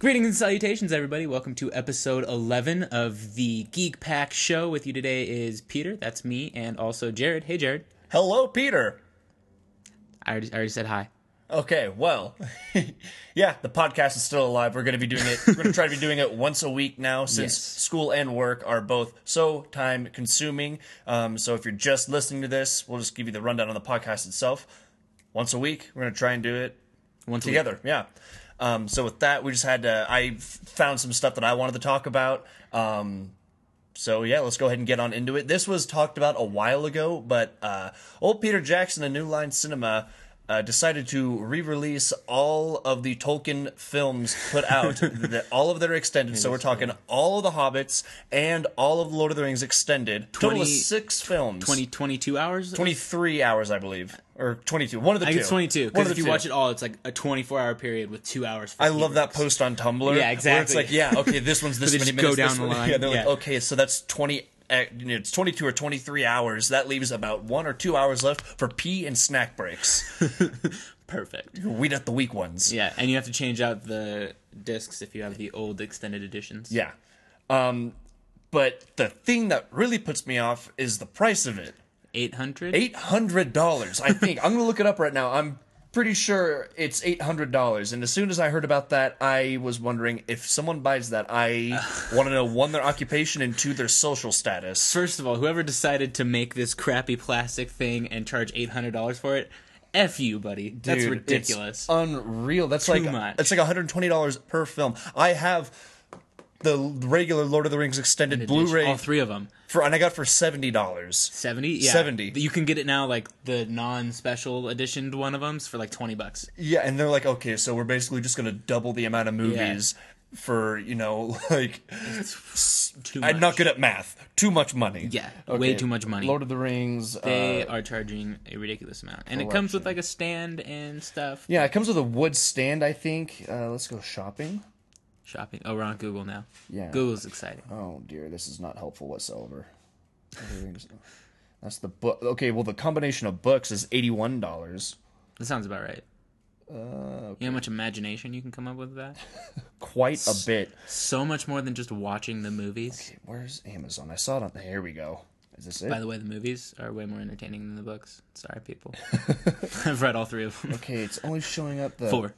Greetings and salutations, everybody. Welcome to episode 11 of the Geek Pack Show. With you today is Peter, that's me, and also Jared. Hey, Jared. Hello, Peter. I already, I already said hi. Okay, well, yeah, the podcast is still alive. We're going to be doing it. We're going to try to be doing it once a week now, since Yes. school and work are both so time consuming. Um, so if you're just listening to this, we'll just give you the rundown on the podcast itself. Once a week, we're going to try and do it Once together. Yeah. Um, so with that, we just had to. I found some stuff that I wanted to talk about. Um, so yeah, let's go ahead and get on into it. This was talked about a while ago, but uh, old Peter Jackson and New Line Cinema. Uh, decided to re-release all of the Tolkien films put out, the, all of their extended. So we're talking all of the Hobbits and all of the Lord of the Rings extended. Total of six films. 20, 22 hours? 23 hours, I believe, or 22. One of the I two. think it's 22. Because if you two. watch it all, it's like a 24 hour period with two hours. I 50 love that post on Tumblr. Yeah, Where it's exactly. like, yeah, okay, this one's this many just go minutes. this down the one- line. Yeah, they're like, okay, so that's twenty. Uh, it's twenty-two or twenty-three hours. That leaves about one or two hours left for pee and snack breaks. Perfect. Weed out the weak ones. Yeah, and you have to change out the discs if you have the old extended editions. Yeah. Um, but the thing that really puts me off is the price of it. 800? Eight hundred dollars. I think I'm gonna look it up right now. I'm pretty sure it's eight hundred dollars. And as soon as I heard about that, I was wondering if someone buys that, I want to know one their occupation and two their social status. First of all, whoever decided to make this crappy plastic thing and charge $800 for it, F you, buddy. That's ridiculous. Unreal. That's like much. it's like one hundred twenty dollars per film. I have the regular Lord of the Rings extended Blu-ray All three of them. for, and I got for seventy dollars. 70? Yeah. 70. You can get it now, like the non special editioned one of them's for like 20 bucks. Yeah, and they're like, okay, so we're basically just gonna double the amount of movies for you know, like Too much. I'm not good at math. Too much money. Yeah, way too much money. Lord of the Rings. they uh, are charging a ridiculous amount. And it comes with like a stand and stuff. yeah, it comes with a wood stand. I think. Uh, let's go shopping. Shopping. Oh, we're on Google now. Yeah. Google's exciting. Oh dear, this is not helpful whatsoever. That's the book. Okay, well, the combination of books is eighty-one dollars. That sounds about right. uh You know how much imagination you can come up with that? Quite a bit. So much more than just watching the movies. Where's Amazon? I saw it on. Here we go. Is this it? By the way, the movies are way more entertaining than the books. Sorry, people. I've read all three of them. Okay, it's only showing up the Four.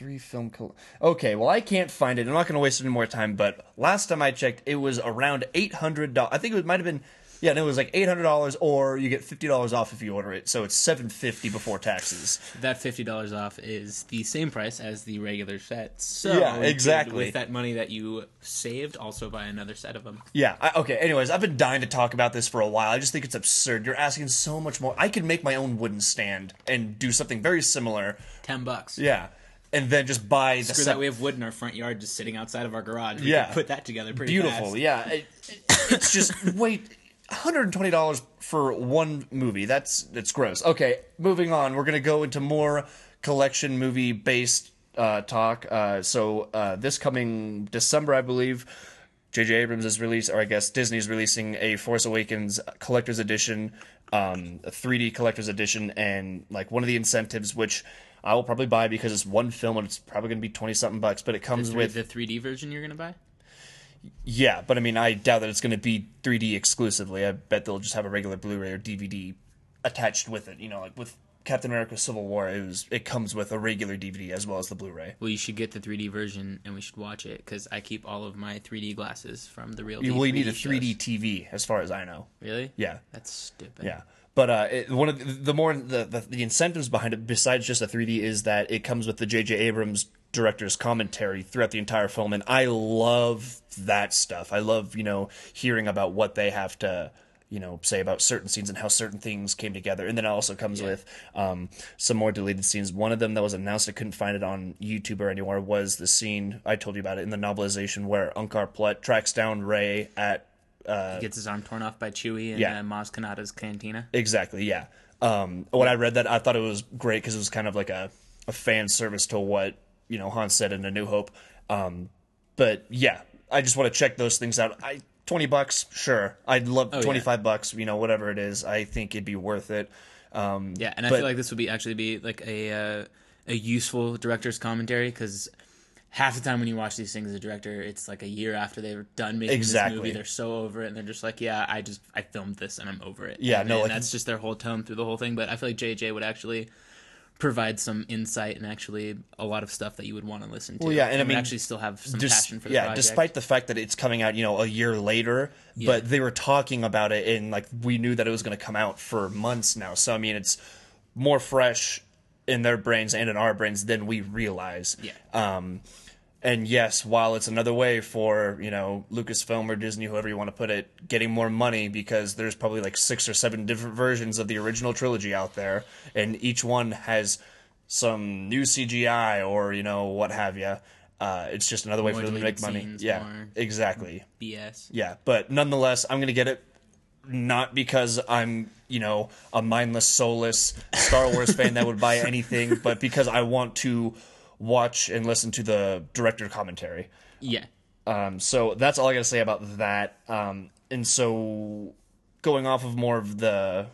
Three film. Col- okay, well, I can't find it. I'm not going to waste any more time. But last time I checked, it was around eight hundred dollars. I think it might have been. Yeah, no, it was like eight hundred dollars, or you get fifty dollars off if you order it. So it's seven fifty before taxes. That fifty dollars off is the same price as the regular set. So Yeah, exactly. With that money that you saved, also buy another set of them. Yeah. I, okay. Anyways, I've been dying to talk about this for a while. I just think it's absurd. You're asking so much more. I could make my own wooden stand and do something very similar. Ten bucks. Yeah. And then just buy the Screw set- that. We have wood in our front yard just sitting outside of our garage. We Yeah. could put that together pretty beautiful. fast. Yeah. It, it- it's just wait. $120 for one movie. That's that's gross. Okay, moving on. We're going to go into more collection movie based uh, talk. Uh, so uh, this coming December, I believe, J.J. Abrams is released, or I guess Disney's releasing a Force Awakens collector's edition, um, a 3D collector's edition, and like one of the incentives, which I will probably buy because it's one film and it's probably going to be twenty something bucks, but it comes with the 3D version you're gonna buy. yeah, but I mean, I doubt that it's going to be 3D exclusively. I bet they'll just have a regular Blu-ray or DVD attached with it. You know, like with Captain America: Civil War, it was it comes with a regular DVD as well as the Blu-ray. Well, you should get the 3D version and we should watch it because I keep all of my 3D glasses from the real. You, well, you need a 3D 3D TV, as far as I know. Really? Yeah, That's stupid. yeah. But uh, it, one of the, the more the, the the incentives behind it, besides just a 3D, is that it comes with the J.J. Abrams director's commentary throughout the entire film, and I love that stuff. I love you know hearing about what they have to you know say about certain scenes and how certain things came together, and then it also comes with um, some more deleted scenes. One of them that was announced, I couldn't find it on YouTube or anywhere, was the scene I told you about it in the novelization where Unkar Plutt tracks down Rey at He gets his arm torn off by Chewie in Yeah. uh, Maz Kanata's cantina. Exactly, yeah. Um, when I read that, I thought it was great because it was kind of like a, a fan service to what you know Han said in A New Hope. Um, but yeah, I just want to check those things out. I twenty bucks, sure. I'd love Oh, yeah. twenty five bucks. You know, whatever it is, I think it'd be worth it. Um, Yeah, and I But- feel like this would be actually be like a uh, a useful director's commentary because half the time when you watch these things as a director, it's like a year after they're done making Exactly. this movie, they're so over it, and they're just like, "Yeah, I just I filmed this and I'm over it." Yeah, and, no, and like- that's just their whole tone through the whole thing. But I feel like JJ would actually provide some insight and actually a lot of stuff that you would want to listen to. Well, yeah, and I mean, actually still have some Dis- passion for the yeah, project. despite the fact that it's coming out, you know, a year later, but they were talking about it and like we knew that it was going to come out for months now. So I mean, it's more fresh in their brains and in our brains than we realize. Yeah. Um, and yes, while it's another way for you know Lucasfilm or Disney, whoever you want to put it, getting more money because there's probably like six or seven different versions of the original trilogy out there, and each one has some new CGI or you know what have you. Uh, it's just another way More for them to make money. yeah, exactly. BS. Yeah, but nonetheless, I'm gonna get it. Not because I'm, you know, a mindless, soulless Star Wars fan that would buy anything, but because I want to watch and listen to the director commentary. Yeah. Um, so that's all I gotta say about that. Um, and so going off of more of the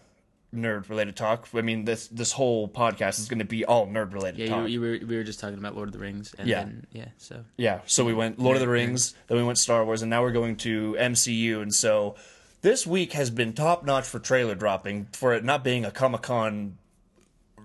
nerd related talk, I mean this this whole podcast is gonna be all nerd related Yeah, talk. you, you were we were just talking about Lord of the Rings, and Yeah. then yeah, so Yeah, so we went Lord of the Nerd, Rings, then we went Star Wars, and now we're going to MCU. And so this week has been top notch for trailer dropping, for it not being a Comic Con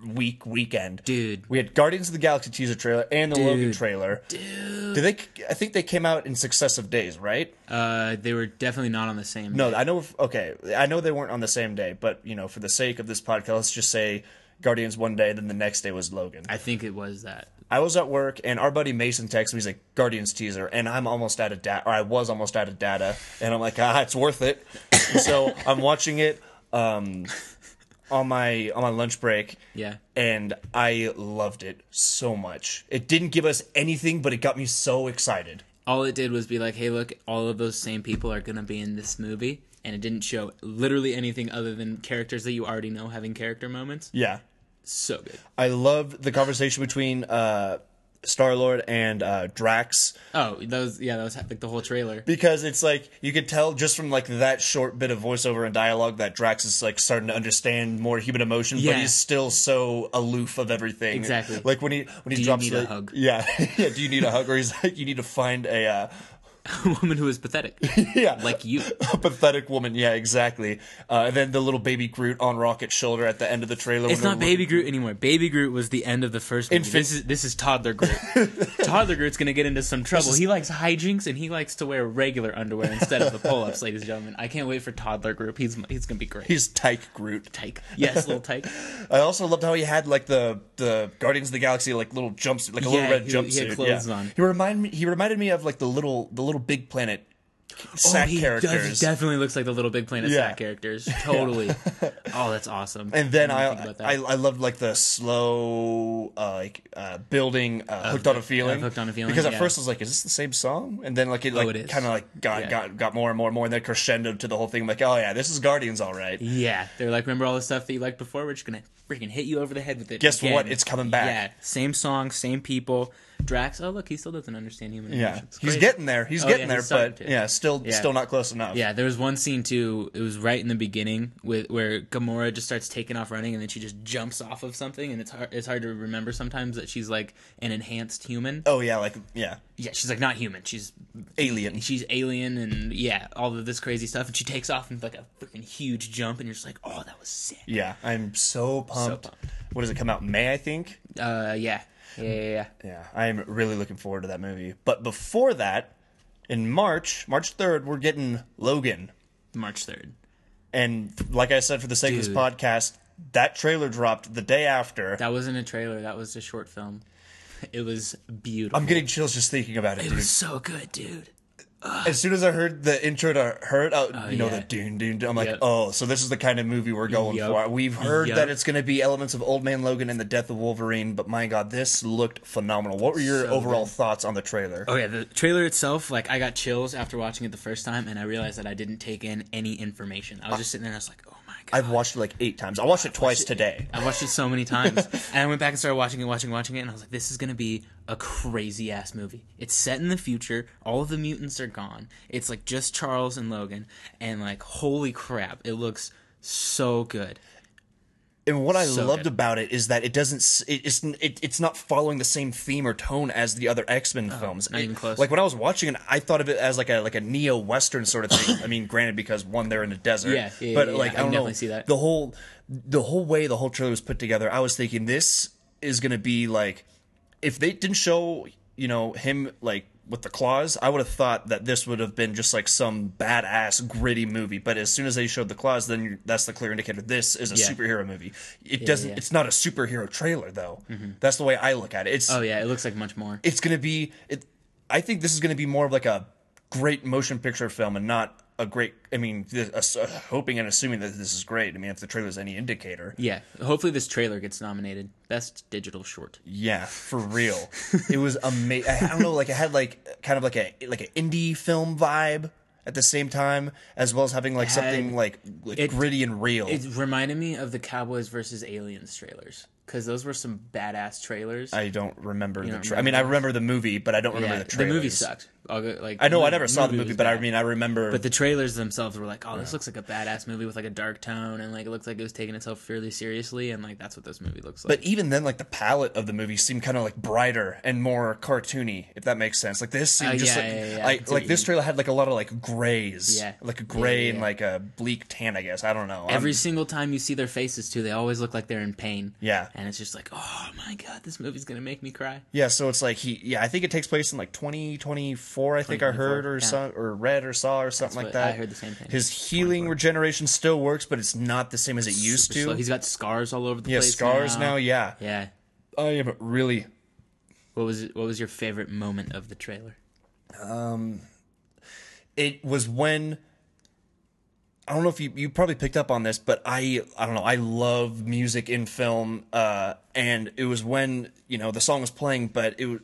week weekend. dude, We had Guardians of the Galaxy teaser trailer and the Logan trailer. Dude. Did they? I think they came out in successive days, right? uh, they were definitely not on the same. Day. No, I know. Okay, I know they weren't on the same day, but you know, for the sake of this podcast, let's just say Guardians one day, then the next day was Logan. I think it was that. I was at work and our buddy Mason texts me. He's like Guardians teaser, and I'm almost out of data, or I was almost out of data, and I'm like, ah, it's worth it. And so I'm watching it um, on my on my lunch break, Yeah, and I loved it so much. It didn't give us anything, but it got me so excited. all it did was be like, hey, look, all of those same people are gonna be in this movie, and it didn't show literally anything other than characters that you already know having character moments. Yeah, So good. I loved the conversation between uh, Star Lord and uh, Drax. Oh, was yeah, that was like the whole trailer. because it's like you could tell just from like that short bit of voiceover and dialogue that Drax is like starting to understand more human emotion, Yeah. but he's still so aloof of everything. Exactly. Like when he when he Do you drops need the a hug? yeah yeah. Do you need a hug or he's like you need to find a uh, A woman who is pathetic, yeah like you. a pathetic woman. Yeah, exactly. Uh, and then the little baby Groot on Rocket's shoulder at the end of the trailer. It's not Baby Groot anymore. Baby Groot was the end of the first movie. Infant- This is this is Toddler Groot. Toddler Groot's gonna get into some trouble. He likes hijinks and he likes to wear regular underwear instead of the pull-ups, ladies and gentlemen. I can't wait for Toddler Groot. He's he's gonna be great. He's Tyke Groot. Tyke. Yes, little Tyke. I also loved how he had like the the Guardians of the Galaxy like little jumpsuit, like a Yeah, little red he- jumpsuit. he had clothes yeah. on. He reminded me. He reminded me of like the little the little Big Planet sack oh, he characters. Does, definitely looks like the Little Big Planet Yeah. sack characters. Totally. oh, that's awesome. and then I I I, that. I loved like the slow uh, like uh, building uh, hooked on a feeling. Hooked on a Feeling, Because at yeah. first I was like, is this the same song? And then like it like is. kind of like got Yeah. got got more and more and more, and then crescendo to the whole thing. I'm like, oh yeah, this is Guardians, all right. Yeah, they're like, remember all the stuff that you liked before? We're just gonna freaking hit you over the head with it. Guess again." what? It's coming back. Yeah, same song, same people. Drax. Oh look, he still doesn't understand human Yeah, emotions. he's getting there. He's Oh, getting yeah, there, but to. yeah, still Yeah. still not close enough. Yeah, there was one scene too. It was right in the beginning with where Gamora just starts taking off running, and then she just jumps off of something, and it's hard. It's hard to remember sometimes that she's like an enhanced human. Oh yeah, like yeah, Yeah, she's like not human. She's alien. she's alien, and yeah, all of this crazy stuff. And she takes off in like a freaking huge jump, and you're just like, oh, that was sick. Yeah, I'm so pumped. pumped. What does it come out May? I think. Uh, yeah, yeah, yeah. yeah. Yeah, I'm really looking forward to that movie. But before that, in March, March 3rd, we're getting Logan. March third. And like I said, for the sake of this podcast, that trailer dropped the day after. That wasn't a trailer. That was a short film. It was beautiful. I'm getting chills just thinking about it, It dude. was so good, dude. As soon as I heard the intro to Hurt, uh, you know, yeah. the dune, dune, I'm like, Yep. oh, so this is the kind of movie we're going Yup. for. We've heard Yup. that it's going to be elements of Old Man Logan and the Death of Wolverine, but my God, this looked phenomenal. What were your So overall good. thoughts on the trailer? Oh yeah, the trailer itself, like I got chills after watching it the first time, and I realized that I didn't take in any information. I was just sitting there, and I was like, oh. I've watched it like eight times. I watched it twice today. I watched it so many times, and I went back and started watching it, watching, watching it, and I was like, "This is gonna be a crazy ass movie." It's set in the future. All of the mutants are gone. It's like just Charles and Logan, and like, holy crap, it looks so good. And what I So loved good. about it is that it doesn't. It, it's it, it's not following the same theme or tone as the other X Men oh, films. Oh, not It- even close. Like when I was watching it, I thought of it as like a like a neo western sort of thing. I mean, granted, because one they're in a desert. Yeah, yeah, but yeah, like yeah. I I don't can know see that. the whole the whole way the whole trailer was put together. I was thinking this is gonna be like if they didn't show you know him like with the claws, I would have thought that this would have been just like some badass gritty movie. But as soon as they showed the claws, then that's the clear indicator this is a Yeah. superhero movie. It doesn't. yeah. Mm-hmm. It's not a superhero trailer though. That's the way I look at it. It's Oh yeah, it looks like much more. it's gonna be. It, I think this is gonna be more of like a great motion picture film and not a great. I mean, th- ass- uh, hoping and assuming that this is great. I mean, if the trailer is any indicator. Yeah, hopefully this trailer gets nominated best digital short. Yeah, for real. it was amazing. I don't know, like it had like kind of like a like an indie film vibe at the same time, as well as having like had- something like, like it- gritty and real. It reminded me of the Cowboys versus Aliens trailers because those were some badass trailers. I don't remember the. don't Tra- I mean, I remember the movie, but I don't remember yeah, the the movie sucked. Go, like I know I never saw the movie, but I mean, I remember. But the trailers themselves were like, oh, this looks like a badass movie with like a dark tone, and like it looks like it was taking itself fairly seriously, and like that's what this movie looks like. But even then, like the palette of the movie seemed kind of like brighter and more cartoony, if that makes sense. Like this seemed Uh, just yeah, like yeah, yeah, I like, can see like what this trailer had like a lot of like grays, Yeah. like a gray Yeah, yeah, and like a bleak tan. I guess I don't know. I'm- Every single time you see their faces too, they always look like they're in pain. Yeah. And it's just like, oh my god, this movie's gonna make me cry. yeah, so it's like he, yeah, I think it takes place in like 2024. I think I heard or yeah. some or read or saw or something like that. I heard the same thing. His healing regeneration still works, but it's not the same as it used Super to. slow. He's got scars all over the yeah, place. scars now. Yeah, Yeah. I am really What was what was your favorite moment of the trailer? Um, it was when I don't know if you you probably picked up on this, but I I don't know I love music in film, uh, and it was when you know the song was playing, but it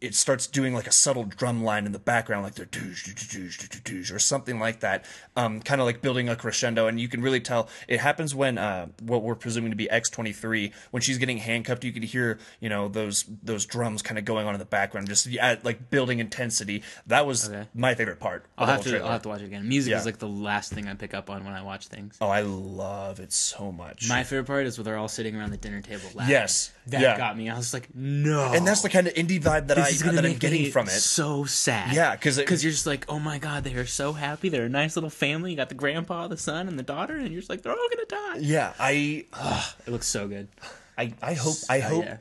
it starts doing like a subtle drum line in the background, like the doosh, doosh, doosh, doosh, or something like that, um, kind of like building a crescendo, and you can really tell it happens when uh, what we're presuming to be X twenty three when she's getting handcuffed. You could hear you know those those drums kind of going on in the background, just yeah, like building intensity. That was Okay. my favorite part. I'll have to. I'll have to watch it again. Music Yeah. is like the last thing I pick up on when I watch things. Oh, I love it so much. My favorite part is when they're all sitting around the dinner table laughing. Yes. that Yeah. got me. I was like, no, and that's the kind of indie vibe that I Is gonna that I'm getting me from it. So sad. Yeah, 'cause it- because you're just like, oh my god, they are so happy. They're a nice little family. You got the grandpa, the son, and the daughter, and you're just like, they're all gonna die. Yeah, I It looks so good. I I hope I Oh, hope yeah.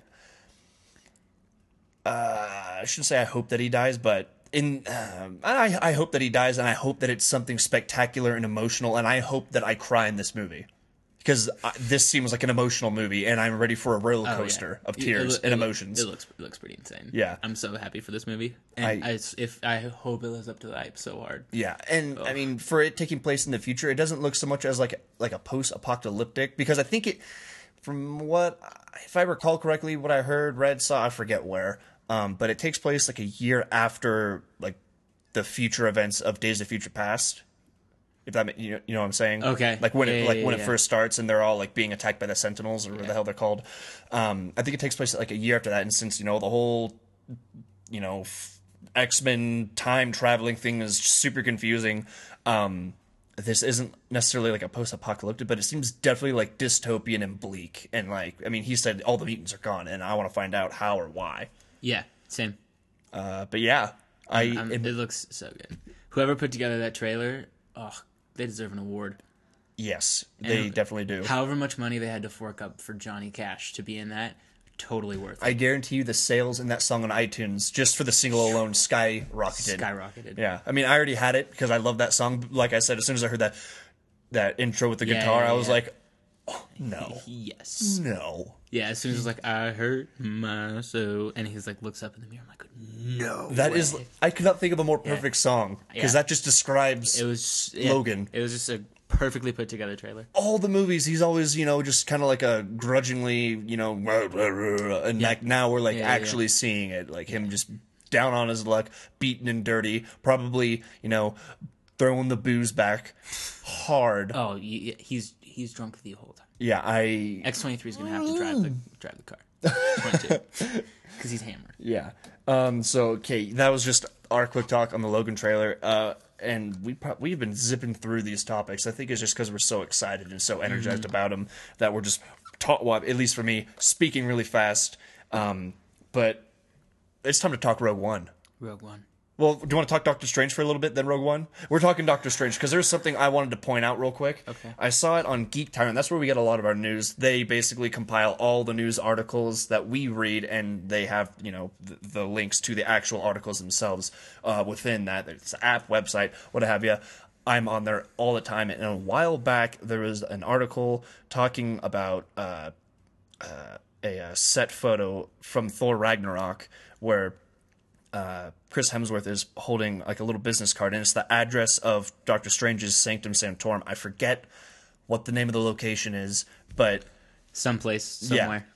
I shouldn't say I hope that he dies, but in um, I I hope that he dies, and I hope that it's something spectacular and emotional, and I hope that I cry in this movie because this seems like an emotional movie, and I'm ready for a roller Oh, yeah. coaster of It- it tears and emotions. It looks it looks pretty insane. Yeah. I'm so happy for this movie, and I- I, if I hope it lives up to the hype so hard. Yeah, and I mean, for it taking place in the future, it doesn't look so much as like like a post-apocalyptic because I think it, from what if I recall correctly, what I heard, read, saw, I forget where, um, but it takes place like a year after like the future events of Days of Future Past. If that you know, you know what I'm saying? Okay. Like when Yeah, it yeah, like yeah, when it first starts and they're all like being attacked by the Sentinels or what the hell they're called. Um, I think it takes place like a year after that, and since you know the whole you know X Men time traveling thing is super confusing. Um, this isn't necessarily like a post apocalyptic, but it seems definitely like dystopian and bleak. And like, I mean, he said all the mutants are gone, and I want to find out how or why. Yeah, same. Uh, but yeah, I Um, am- it looks so good. Whoever put together that trailer, oh, they deserve an award. yes, they and definitely do. However much money they had to fork up for Johnny Cash to be in that, totally worth it. I guarantee you the sales in that song on iTunes just for the single alone skyrocketed. Skyrocketed. Yeah, I mean, I already had it because I love that song. Like I said, as soon as I heard that that intro with the Yeah, guitar, yeah, I was yeah. like, oh, no, Yes. no. Yeah, as soon as it's like I hurt my soul, and he's like looks up in the mirror, I'm like, no. That is, way. I could not think of a more perfect song because Yeah. that just describes It was yeah, Logan. It was just a perfectly put together trailer. all the movies. He's always, you know, just kind of like a grudgingly, you know, rah, rah, rah, and like now we're like Yeah, yeah, actually seeing it, like him just down on his luck, beaten and dirty, probably, you know, throwing the booze back hard. Oh, y- y- he's he's drunk the whole time. Yeah, I X twenty three is gonna have to drive the drive the car, because he's hammered. Yeah. Um. So okay, that was just our quick talk on the Logan trailer. Uh, and we pro- we've been zipping through these topics. I think it's just because we're so excited and so energized about them that we're just talk. Well, at least for me, speaking really fast. Um, but it's time to talk Rogue One. Rogue One. Well, do you want to talk Doctor Strange for a little bit, then Rogue One? We're talking Doctor Strange because there's something I wanted to point out real quick. Okay. I saw it on Geek Tyrant. That's where we get a lot of our news. They basically compile all the news articles that we read, and they have you know the, the links to the actual articles themselves uh, within that. It's an app, website, what have you. I'm on there all the time. And a while back, there was an article talking about uh, uh, a, set photo from Thor Ragnarok where uh, Chris Hemsworth is holding like a little business card, and it's the address of Doctor Strange's Sanctum Sanctorum. I forget what the name of the location is, but Someplace, somewhere.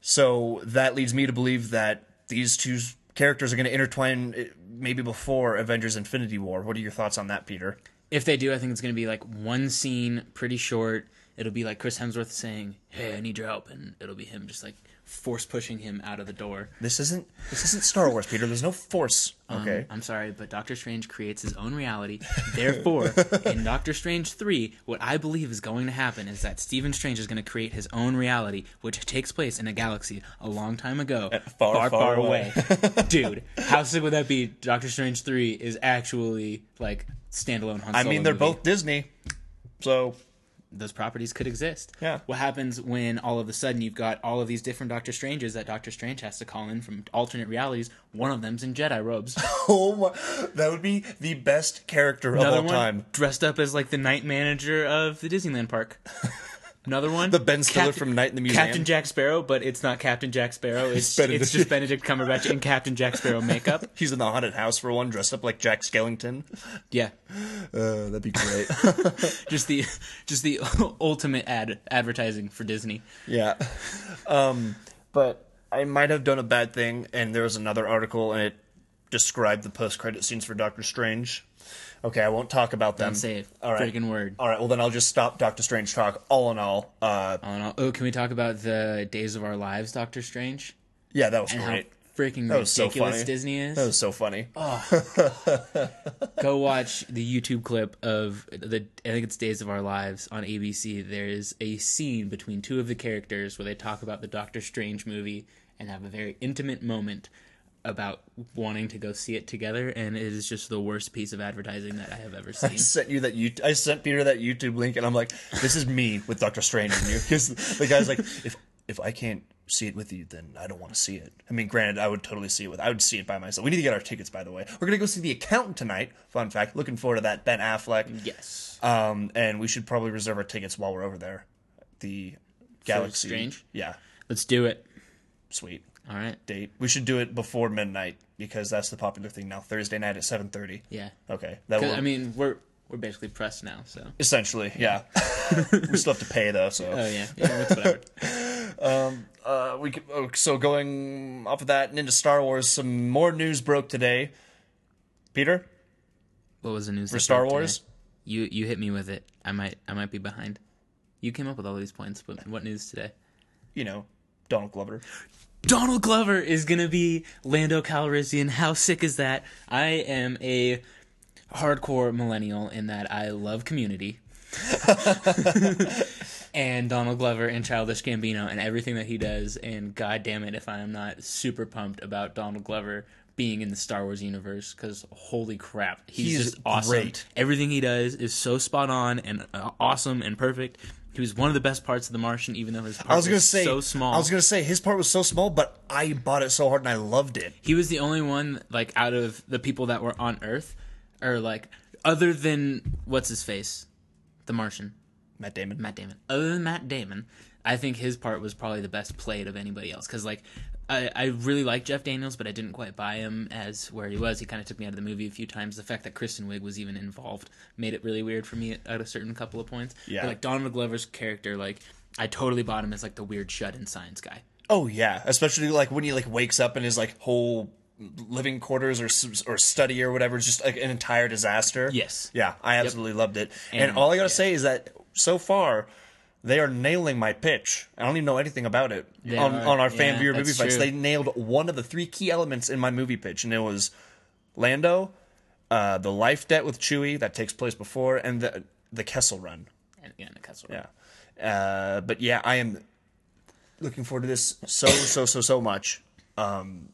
so that leads me to believe that these two characters are going to intertwine eh, maybe before Avengers Infinity War. What are your thoughts on that, Peter? If they do, I think it's going to be like one scene, pretty short. It'll be like Chris Hemsworth saying, "Hey, I need your help," and it'll be him just like force pushing him out of the door. This isn't this isn't Star Wars, Peter. There's no force. Um, okay. I'm sorry, but Doctor Strange creates his own reality. Therefore, in Doctor Strange 3, what I believe is going to happen is that Stephen Strange is going to create his own reality, which takes place in a galaxy a long time ago. far, far away. Dude, how sick would that be? Doctor Strange 3 is actually like standalone I mean, they're movie. both Disney, so those properties could exist. Yeah. What happens when all of a sudden you've got all of these different Doctor Stranges that Doctor Strange has to call in from alternate realities? One of them's in Jedi robes. oh my, that would be the best character of Another all one time. dressed up as like the night manager of the Disneyland park. Another one, The Ben Stiller from Night in the Museum. Captain Jack Sparrow, but it's not Captain Jack Sparrow. It's Benedict. it's just Benedict Cumberbatch in Captain Jack Sparrow makeup. He's in the haunted house for one, dressed up like Jack Skellington. Yeah, Uh, that'd be great. just the just the ultimate ad advertising for Disney. yeah. Um, but I might have done a bad thing, and there was another article, and it described the post-credit scenes for Doctor Strange. Okay, I won't talk about them. Don't say it. All right. Friggin' word. All right. Well, then I'll just stop Doctor Strange talk. All in all, uh, Oh, no. oh, can we talk about the Days of Our Lives, Doctor Strange, yeah, that was and great. how freaking That was so ridiculous funny. Disney is? That was so funny. go watch the YouTube clip of the I think it's Days of Our Lives on ABC. There's a scene between two of the characters where they talk about the Doctor Strange movie and have a very intimate moment about wanting to go see it together and it is just the worst piece of advertising that I have ever seen. I sent you that you. I sent Peter that YouTube link, and I'm like, "This is me with Doctor Strange and you." Because the guy's like, "If if I can't see it with you, then I don't want to see it." I mean, granted, I would totally see it with. I would see it by myself. We need to get our tickets, by the way. We're gonna go see the Accountant tonight. Fun fact. Looking forward to that. Ben Affleck. yes. Um, and we should probably reserve our tickets while we're over there. The Galaxy. Strange? Yeah. Let's do it. Sweet All right. date. We should do it before midnight because that's the popular thing now. Thursday night at seven thirty. Yeah. Okay. That will I mean, we're we're basically pressed now, so. essentially. Yeah. we still have to pay though. So. Oh yeah. Yeah, it's whatever. uh, we could, oh, so going off of that and into Star Wars, some more news broke today. Peter, What was the news for Star broke today? Wars, You you hit me with it. I might I might be behind. You came up with all these points, but what news today? you know, Donald Glover. Donald Glover is gonna be Lando Calrissian. How sick is that? I am a hardcore millennial in that I love Community. and Donald Glover and Childish Gambino and everything that he does. And god damn it, if I am not super pumped about Donald Glover being in the Star Wars universe, because holy crap, he's, He's just awesome. great. Everything he does is so spot on and uh, awesome and perfect. He was one of the best parts of The Martian, even though his part I was gonna say so small. I was gonna say his part was so small, but I bought it so hard and I loved it. he was the only one like out of the people that were on Earth, or like other than what's his face, the Martian, Matt Damon. Matt Damon. Other than Matt Damon, I think his part was probably the best played of anybody else. Because like, I I really like Jeff Daniels, but I didn't quite buy him as where he was. He kind of took me out of the movie a few times. The fact that Kristen Wiig was even involved made it really weird for me at, at a certain couple of points. Yeah. But, like Donald Glover's character, like I totally bought him as like the weird shut-in science guy. Oh yeah, especially like when he like wakes up and his like whole living quarters or or study or whatever is just like an entire disaster. Yes. Yeah, I absolutely loved it. And, And- all I gotta yeah. say is that so far. They are nailing my pitch. I don't even know anything about it They on, are. on our fan Yeah, viewer movie that's fights. true. They nailed one of the three key elements in my movie pitch, and it was Lando, uh, the life debt with Chewie that takes place before, and the the Kessel Run. And again, the Kessel Run. Yeah. Uh, but yeah, I am looking forward to this so so so so much. Um,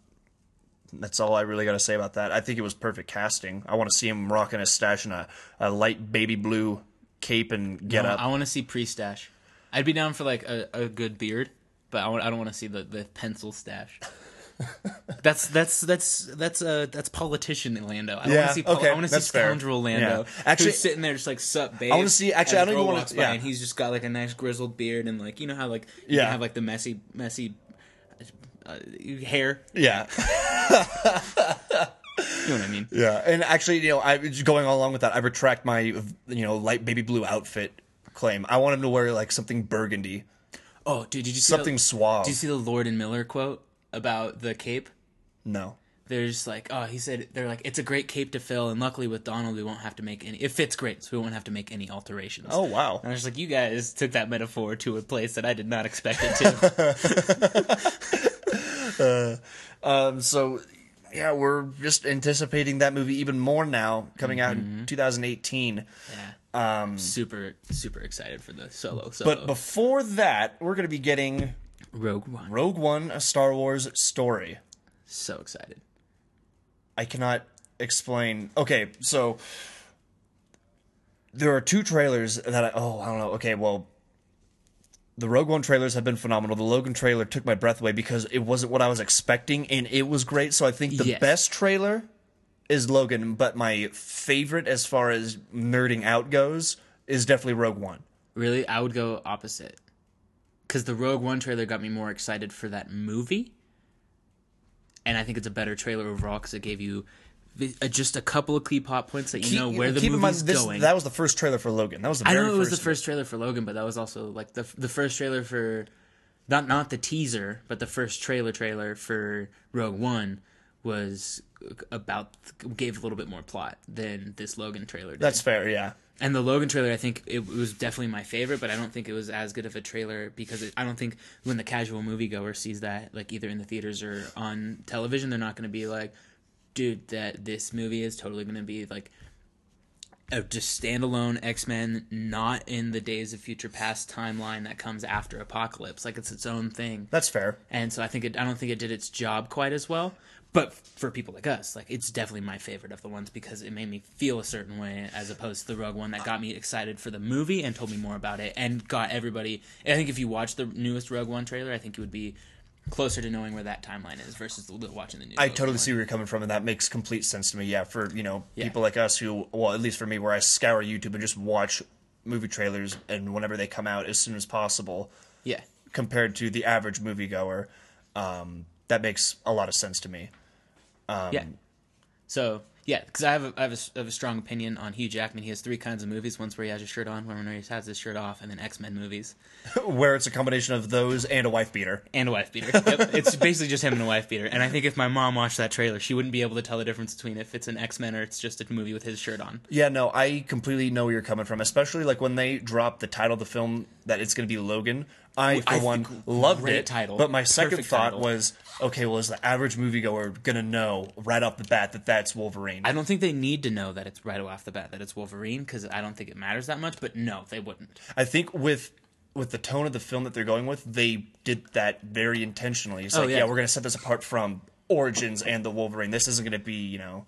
that's all I really got to say about that. I think it was perfect casting. I want to see him rocking a stash and a, a light baby blue cape and get No, up. I want to see pre-stash. I'd be down for like a, a good beard, but I, don't want to see the, the pencil stash. that's that's that's that's uh that's politician Lando. I Yeah, want to see okay, I want to see that's fair. scoundrel Lando. Yeah. Actually- sitting there just like sup, babe. I wanna see- actually, I don't even wanna- walks yeah. and he's just got like a nice grizzled beard and like you know how like you Yeah. have like the messy messy uh, hair. yeah, You know what I mean? yeah. And actually, you know, I going along with that, I retract my you know light baby blue outfit claim. I want him to wear like something burgundy, Oh, dude, did you see something the, suave. Did you see the Lord and Miller quote about the cape? no. they're like, oh, he said they're like, it's a great cape to fill, and luckily with Donald, we won't have to make any. It fits great, so we won't have to make any alterations. Oh wow. And I was like, you guys took that metaphor to a place that I did not expect it to. Um, so yeah, we're just anticipating that movie even more now, coming out Mm-hmm. in 2018. yeah. Um, super, super excited for the solo. solo. But before that, we're going to be getting Rogue One, Rogue One: A Star Wars Story. so excited. I cannot explain. Okay, so there are two trailers that I oh I don't know. Okay, well, the Rogue One trailers have been phenomenal. The Logan trailer took my breath away because it wasn't what I was expecting, and it was great. So I think the Yes. best trailer is Logan, but my favorite as far as nerding out goes is definitely Rogue One. Really, I would go opposite. Because the Rogue One trailer got me more excited for that movie. And I think it's a better trailer overall because it gave you uh, just a couple of key plot points that you know where the keep in movie's mind, this, going. That was the first trailer for Logan. That was the I know it was first the first trailer for Logan, but that was also like the the first trailer for not not the teaser, but the first trailer trailer for Rogue One was about gave a little bit more plot than this Logan trailer did. That's fair, yeah. And the Logan trailer, I think it was definitely my favorite, but I don't think it was as good of a trailer because it, I don't think when the casual moviegoer sees that, like either in the theaters or on television, they're not going to be like, "Dude, that this movie is totally going to be like a just standalone X Men, not in the Days of Future Past timeline that comes after Apocalypse. Like it's its own thing." That's fair. and so I think it, I don't think it did its job quite as well. But for people like us, like it's definitely my favorite of the ones because it made me feel a certain way, as opposed to the Rogue One that got me excited for the movie and told me more about it and got everybody. I think if you watch the newest Rogue One trailer, I think you would be closer to knowing where that timeline is versus watching the new. I totally One. see where you're coming from, and that makes complete sense to me. Yeah, for you know Yeah. people like us who, well, at least for me, where I scour YouTube and just watch movie trailers, and whenever they come out as soon as possible, Yeah, compared to the average moviegoer, um, that makes a lot of sense to me. Yeah. Um, so yeah, because I have a, I have, a, I have a strong opinion on Hugh Jackman. He has three kinds of movies: one's where he has his shirt on, one where he has his shirt off, and then X Men movies. where it's a combination of those and a wife beater. and a wife beater. Yep. it's basically just him and a wife beater. And I think if my mom watched that trailer, she wouldn't be able to tell the difference between if it's an X Men or it's just a movie with his shirt on. Yeah, no, I completely know where you're coming from, especially like when they drop the title of the film that it's going to be Logan. I, for I one, loved it. title. But my second Perfect thought title. was, okay, well, is the average moviegoer going to know right off the bat that that's Wolverine? I don't think they need to know that it's right off the bat that it's Wolverine because I don't think it matters that much. But no, they wouldn't. I think with with the tone of the film that they're going with, they did that very intentionally. It's Oh, like, yeah, yeah. we're going to set this apart from Origins and the Wolverine. This isn't going to be, you know,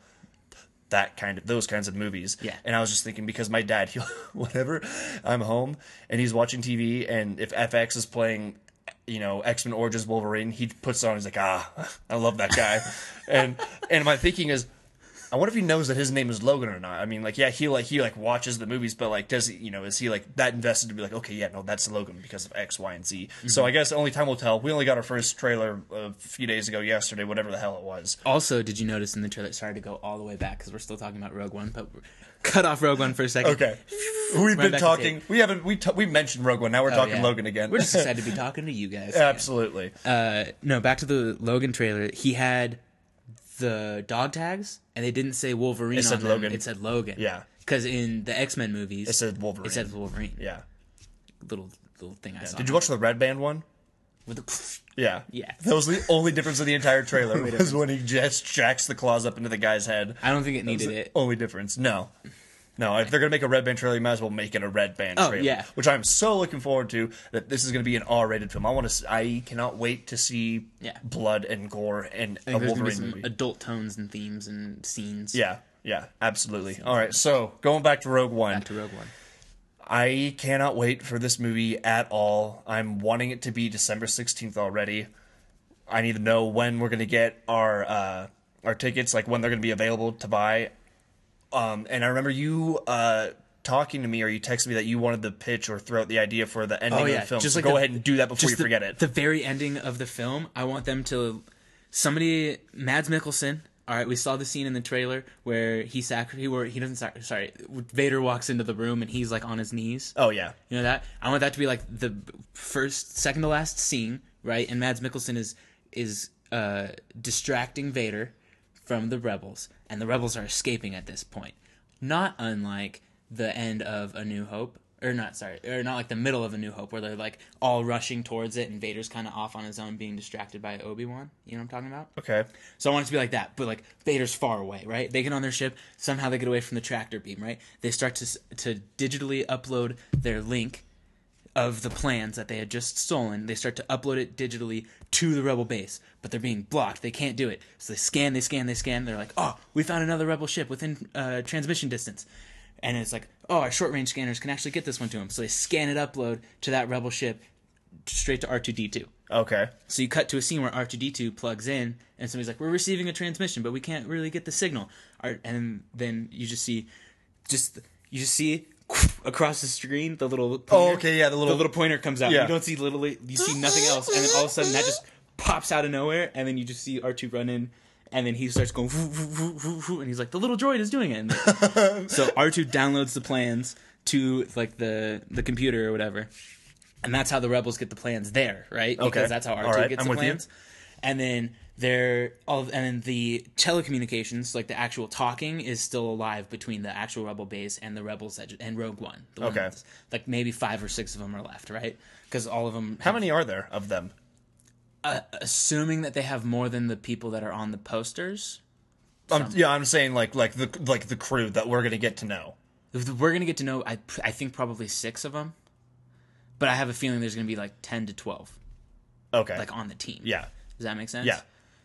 that kind of those kinds of movies. Yeah. And I was just thinking because my dad, he whenever I'm home and he's watching TV, and if FX is playing. You know, X Men Origins Wolverine. He puts it on. He's like, ah, I love that guy, and and my thinking is, I wonder if he knows that his name is Logan or not. I mean, like, yeah, he like he like watches the movies, but like, does he, you know, is he like that invested to be like, okay, yeah, no, that's Logan because of X, Y, and Z. So I guess only time will tell. We only got our first trailer a few days ago, yesterday, whatever the hell it was. Also, did you notice in the trailer? Sorry to go all the way back because we're still talking about Rogue One, but cut off Rogue One for a second. Okay, we've been talking. We haven't we t- we mentioned Rogue One. Now we're Oh, talking yeah. Logan again. We're just excited to be talking to you guys. absolutely. uh, no, back to the Logan trailer. He had the dog tags, and they didn't say Wolverine. It said them. Logan. It said Logan. Yeah. Because in the X Men movies, It said Wolverine. It said Wolverine. yeah. Little little thing I saw. Did you watch the Red Band one? With the, Yeah. Yeah. That was the only difference in the entire trailer was when he just jacks the claws up into the guy's head. I don't think it needed it. Only difference. No. No, if they're gonna make a red band trailer, you might as well make it a red band Oh, trailer. yeah. which I'm so looking forward to. That this is gonna be an R-rated film. I want to. I cannot wait to see Yeah. blood and gore and I a think there's gonna be Wolverine some movie. adult tones and themes and scenes. yeah, yeah, absolutely. All right, so going back to Rogue One, Back to Rogue One. I cannot wait for this movie at all. I'm wanting it to be December 16th already. I need to know when we're going to get our uh, our tickets, like when they're going to be available to buy. Um, and I remember you uh, talking to me, or you texted me that you wanted the pitch or throw out the idea for the ending Oh of the film. just so like go the- ahead and do that before you the- forget it. The very ending of the film, I want them to somebody Mads Mikkelsen. All right, we saw the scene in the trailer where he sac he were he doesn't sac- sorry Vader walks into the room and he's like on his knees. oh yeah, You know that? I want that to be like the first, second to last scene, right? And Mads Mikkelsen is is uh, distracting Vader from the rebels, and the rebels are escaping at this point. Not unlike the end of A New Hope, or not sorry, or not like the middle of A New Hope, where they're like all rushing towards it, and Vader's kind of off on his own, being distracted by Obi Wan. You know what I'm talking about? okay, So I want it to be like that, but like Vader's far away, right? They get on their ship, somehow they get away from the tractor beam, right? They start to to digitally upload their link of the plans that they had just stolen. They start to upload it digitally to the rebel base, but they're being blocked. They can't do it. So they scan, they scan, they scan. They're like, "Oh, we found another rebel ship within uh, transmission distance." And it's like, "Oh, our short range scanners can actually get this one to them." So they scan it, upload to that rebel ship straight to R2D2. okay, So you cut to a scene where R2D2 plugs in, and somebody's like, "We're receiving a transmission, but we can't really get the signal." And then you just see, just you just see across the screen the little. Oh, pointer, Oh, okay, yeah, the little- the little pointer comes out. Yeah. You don't see literally, you see nothing else, and then all of a sudden that just pops out of nowhere, and then you just see R2 run in. And then he starts going, "Whoo, whoo, whoo, whoo, whoo," and he's like, "The little droid is doing it." Then- so R2 downloads the plans to like the the computer or whatever, and that's how the rebels get the plans there, right? Because Okay. that's how R2 All right, gets I'm the with you. plans. And then they're all, of, and then the telecommunications, like the actual talking, is still alive between the actual rebel base and the rebels that, and Rogue One. Okay. like maybe five or six of them are left, right? Because all of them. how many are there of them? assuming that they have more than the people that are on the posters. Um, yeah, I'm saying like like the like the crew that we're gonna get to know. We're gonna get to know. I I think probably six of them, but I have a feeling there's gonna be like ten to twelve, Okay, like on the team. yeah, Does that make sense? Yeah.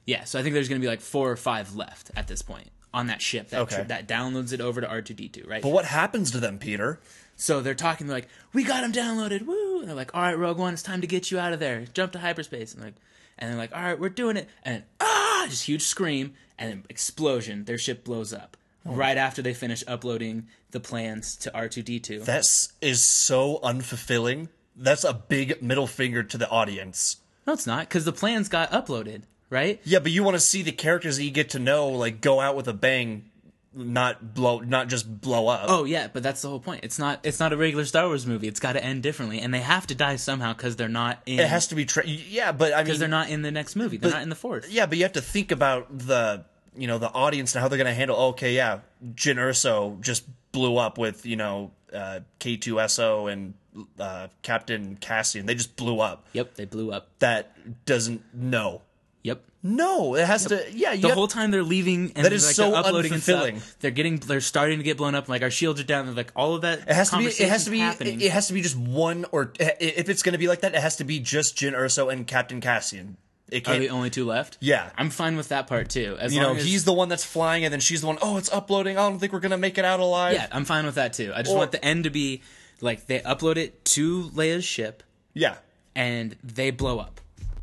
Yeah. So I think there's going to be like four or five left at this point on that ship that Okay. that downloads it over to R2D2, right? but what happens to them, Peter? so they're talking they're like, "We got him downloaded." Woo! And they're like, "All right, Rogue One, it's time to get you out of there. Jump to hyperspace." And like and they're like, "All right, we're doing it." And ah, just huge scream and then explosion. Their ship blows up. Oh. Right after they finish uploading the plans to R2D2. That is is so unfulfilling. That's a big middle finger to the audience. no, it's not cuz the plans got uploaded, right? Yeah, but you want to see the characters that you get to know like go out with a bang, not blow, not just blow up. Oh yeah, but that's the whole point. It's not it's not a regular Star Wars movie. It's got to end differently, and they have to die somehow because they're not in it has to be. Tra- yeah, but I mean, because they're not in the next movie. They're not in the fourth. yeah, but you have to think about the you know the audience and how they're going to handle. Okay, yeah, Jyn Erso just blew up with you know uh, K2SO and uh, Captain Cassian. They just blew up. Yep, they blew up. That doesn't no. Yep. No, it has to. Yeah, you The have- whole time they're leaving and That is like, so they're uploading and unfulfilling. stuff. They're getting they're starting to get blown up. Like our shields are down. They're like all of that. It has to be. It has to be. Happening. It, has to be just one, or if it's going to be like that, it has to be just Jyn Erso and Captain Cassian. It Are can't. the only two left? Yeah. I'm fine with that part too. As you know, as, he's the one that's flying, and then she's the one. Oh, it's uploading. I don't think we're going to make it out alive. yeah. I'm fine with that too. I just Or- want the end to be like they upload it to Leia's ship yeah, and they blow up.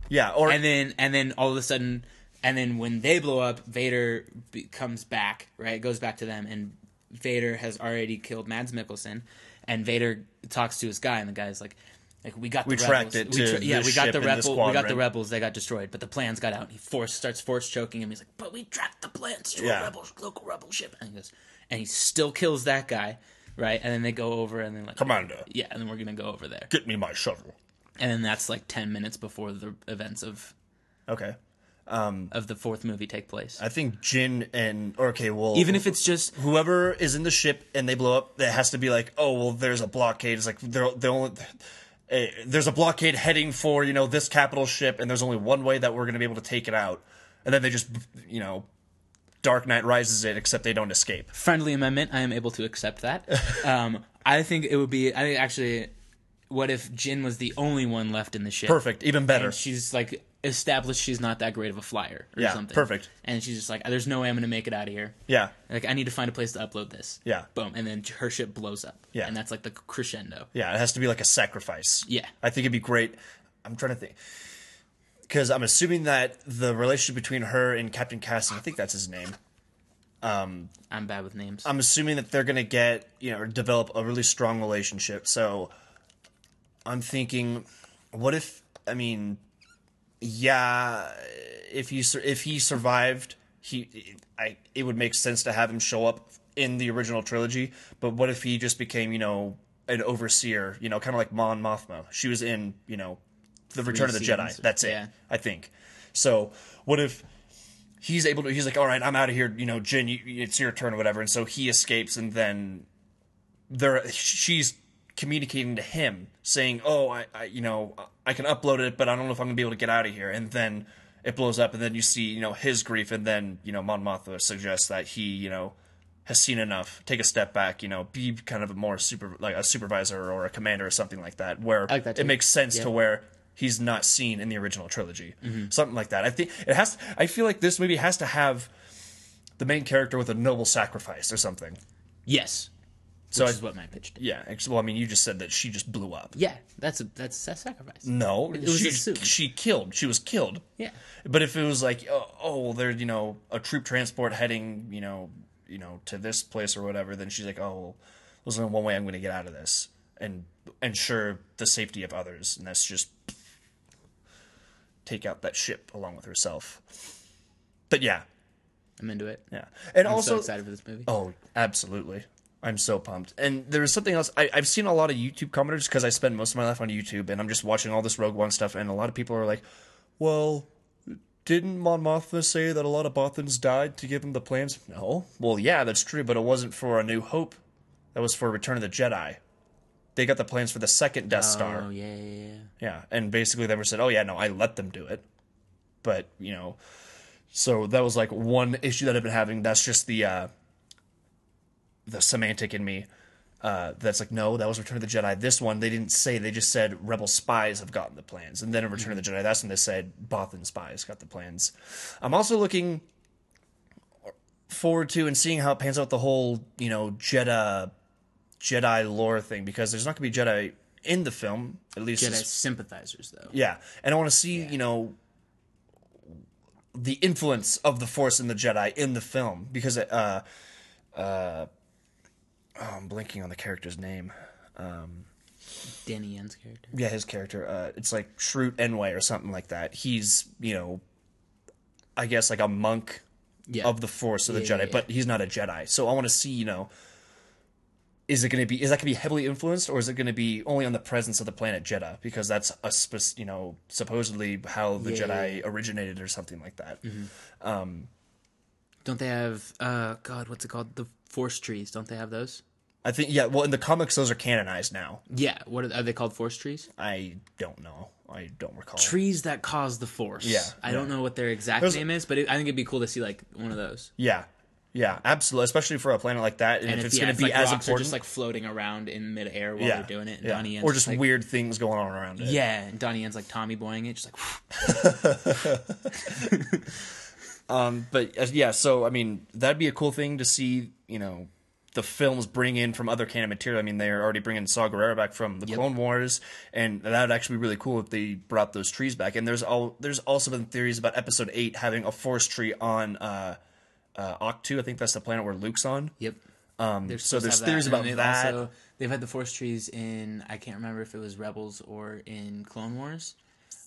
Yeah. Or and then and then all of a sudden and then when they blow up vader be- comes back right goes back to them and vader has already killed mads mikkelsen and vader talks to his guy and the guy's like like we got the We tracked rebels. it We to yeah we got the this we got the rebels they got destroyed but the plans got out and he force starts force choking him he's like but we tracked the plans to Yeah. a rebel local rebel ship and he goes and he still kills that guy right and then they go over and then like Commander, yeah and then we're gonna go over there get me my shovel. And then that's like 10 minutes before the events of Okay. of the fourth movie take place I think Jyn and or okay, well, even if it's just whoever is in the ship and they blow up, it has to be like, oh well, there's a blockade. It's like they're they only. eh, There's a blockade heading for you know this capital ship, and there's only one way that we're going to be able to take it out, and then they just you know Dark Knight Rises it, except they don't escape. friendly amendment. I am able to accept that. um, I think it would be. I think actually, what if Jyn was the only one left in the ship? Perfect, even better. And she's like established she's not that great of a flyer or Yeah, something. perfect. And she's just like, there's no way I'm gonna make it out of here. Yeah, Like I need to find a place to upload this. Yeah. Boom, and then her ship blows up. Yeah. And that's like the crescendo. yeah, it has to be like a sacrifice. Yeah. I think it'd be great. I'm trying to think. Because I'm assuming that the relationship between her and Captain Cassie, I think that's his name. Um, I'm bad with names. I'm assuming that they're gonna get you know develop a really strong relationship. So I'm thinking, what if I mean, yeah, if he if he survived, he I it would make sense to have him show up in the original trilogy. But what if he just became you know an overseer? You know, kind of like Mon Mothma. She was in you know the Return of the Jedi. That's it. Yeah. I think. So what if he's able to? He's like, all right, I'm out of here. You know, Jyn, you, it's your turn or whatever. And so he escapes, and then there she's communicating to him saying, "Oh, I, I you know I can upload it, but I don't know if I'm gonna be able to get out of here." And then it blows up, and then you see you know his grief, and then you know Mon Mothma suggests that he you know has seen enough, take a step back, you know, be kind of a more super like a supervisor or a commander or something like that, where like that it makes sense Yeah. to where he's not seen in the original trilogy, Mm-hmm. something like that. I think it has. I feel like this movie has to have the main character with a noble sacrifice or something. yes. So Which I- is what my pitch did. Yeah, well, I mean, you just said that she just blew up. Yeah, that's a that's a sacrifice. No, it was she assumed. she killed. She was killed. Yeah. But if it was like, oh, oh well, there's you know a troop transport heading, you know, you know to this place or whatever, then she's like, oh, well, there's only one way I'm going to get out of this and ensure the safety of others, and that's just take out that ship along with herself. But yeah, I'm into it. yeah, and I'm also so excited for this movie. Oh, absolutely. I'm so pumped. And there was something else. I, I've seen a lot of YouTube commenters because I spend most of my life on YouTube and I'm just watching all this Rogue One stuff. And a lot of people are like, well, didn't Mon Mothma say that a lot of Bothans died to give him the plans? No. Well, yeah, that's true, but it wasn't for A New Hope. That was for Return of the Jedi. They got the plans for the second Death Star. Oh yeah, yeah, yeah. Yeah, and basically they were said, "Oh yeah, no, I let them do it," but you know, so that was like one issue that I've been having. That's just the uh, the semantic in me. Uh, that's like, no, that was Return of the Jedi. This one they didn't say; they just said rebel spies have gotten the plans, and then in Return of the Jedi, that's when they said Bothan spies got the plans. I'm also looking forward to and seeing how it pans out the whole, you know, Jedi Jedi lore thing because there's not going to be Jedi in the film, at least Jedi sympathizers though. yeah, and I want to see you know the influence of the Force and the Jedi in the film because uh, uh, oh, I'm blinking on the character's name. Donnie Yen's character. Yeah, his character. Uh, it's like Chirrut Îmwe or something like that. He's you know, I guess like a monk Yeah. of the Force of the Yeah, Jedi, yeah, but he's not a Jedi. So I want to see you know. Is it going to be? Is that going to be heavily influenced, or is it going to be only on the presence of the planet Jedha? Because that's a spec- you know supposedly how the Jedi Mm-hmm. originated, or something like that. Don't they have uh God, what's it called? The force trees. Don't they have those? I think yeah. Well, in the comics, those are canonized now. Yeah. What are, are they called? Force trees? I don't know. I don't recall. Trees that cause the force. Yeah, I yeah. don't know what their exact There's- name is, but it, I think it'd be cool to see like one of those. Yeah, yeah, absolutely. Especially for a planet like that, and, And if it's yeah, going to be like, as rocks are important, just like floating around in midair while yeah, they're doing it. And yeah. Donnie Yen's or just like, weird things going on around it. Yeah, and Donnie Yen's like Tommy boying it, just like but uh, yeah, so I mean, that'd be a cool thing to see. You know, the films bring in from other canon material. I mean, they're already bringing Saw Gerrera back from the Clone Wars, and that would actually be really cool if they brought those trees back. And there's all there's also been theories about Episode Eight having a force tree on uh, uh, Ahch-To. I think that's the planet where Luke's on. Yep. Um, so there's theories about that. Also, they've had the force trees in I can't remember if it was Rebels or in Clone Wars,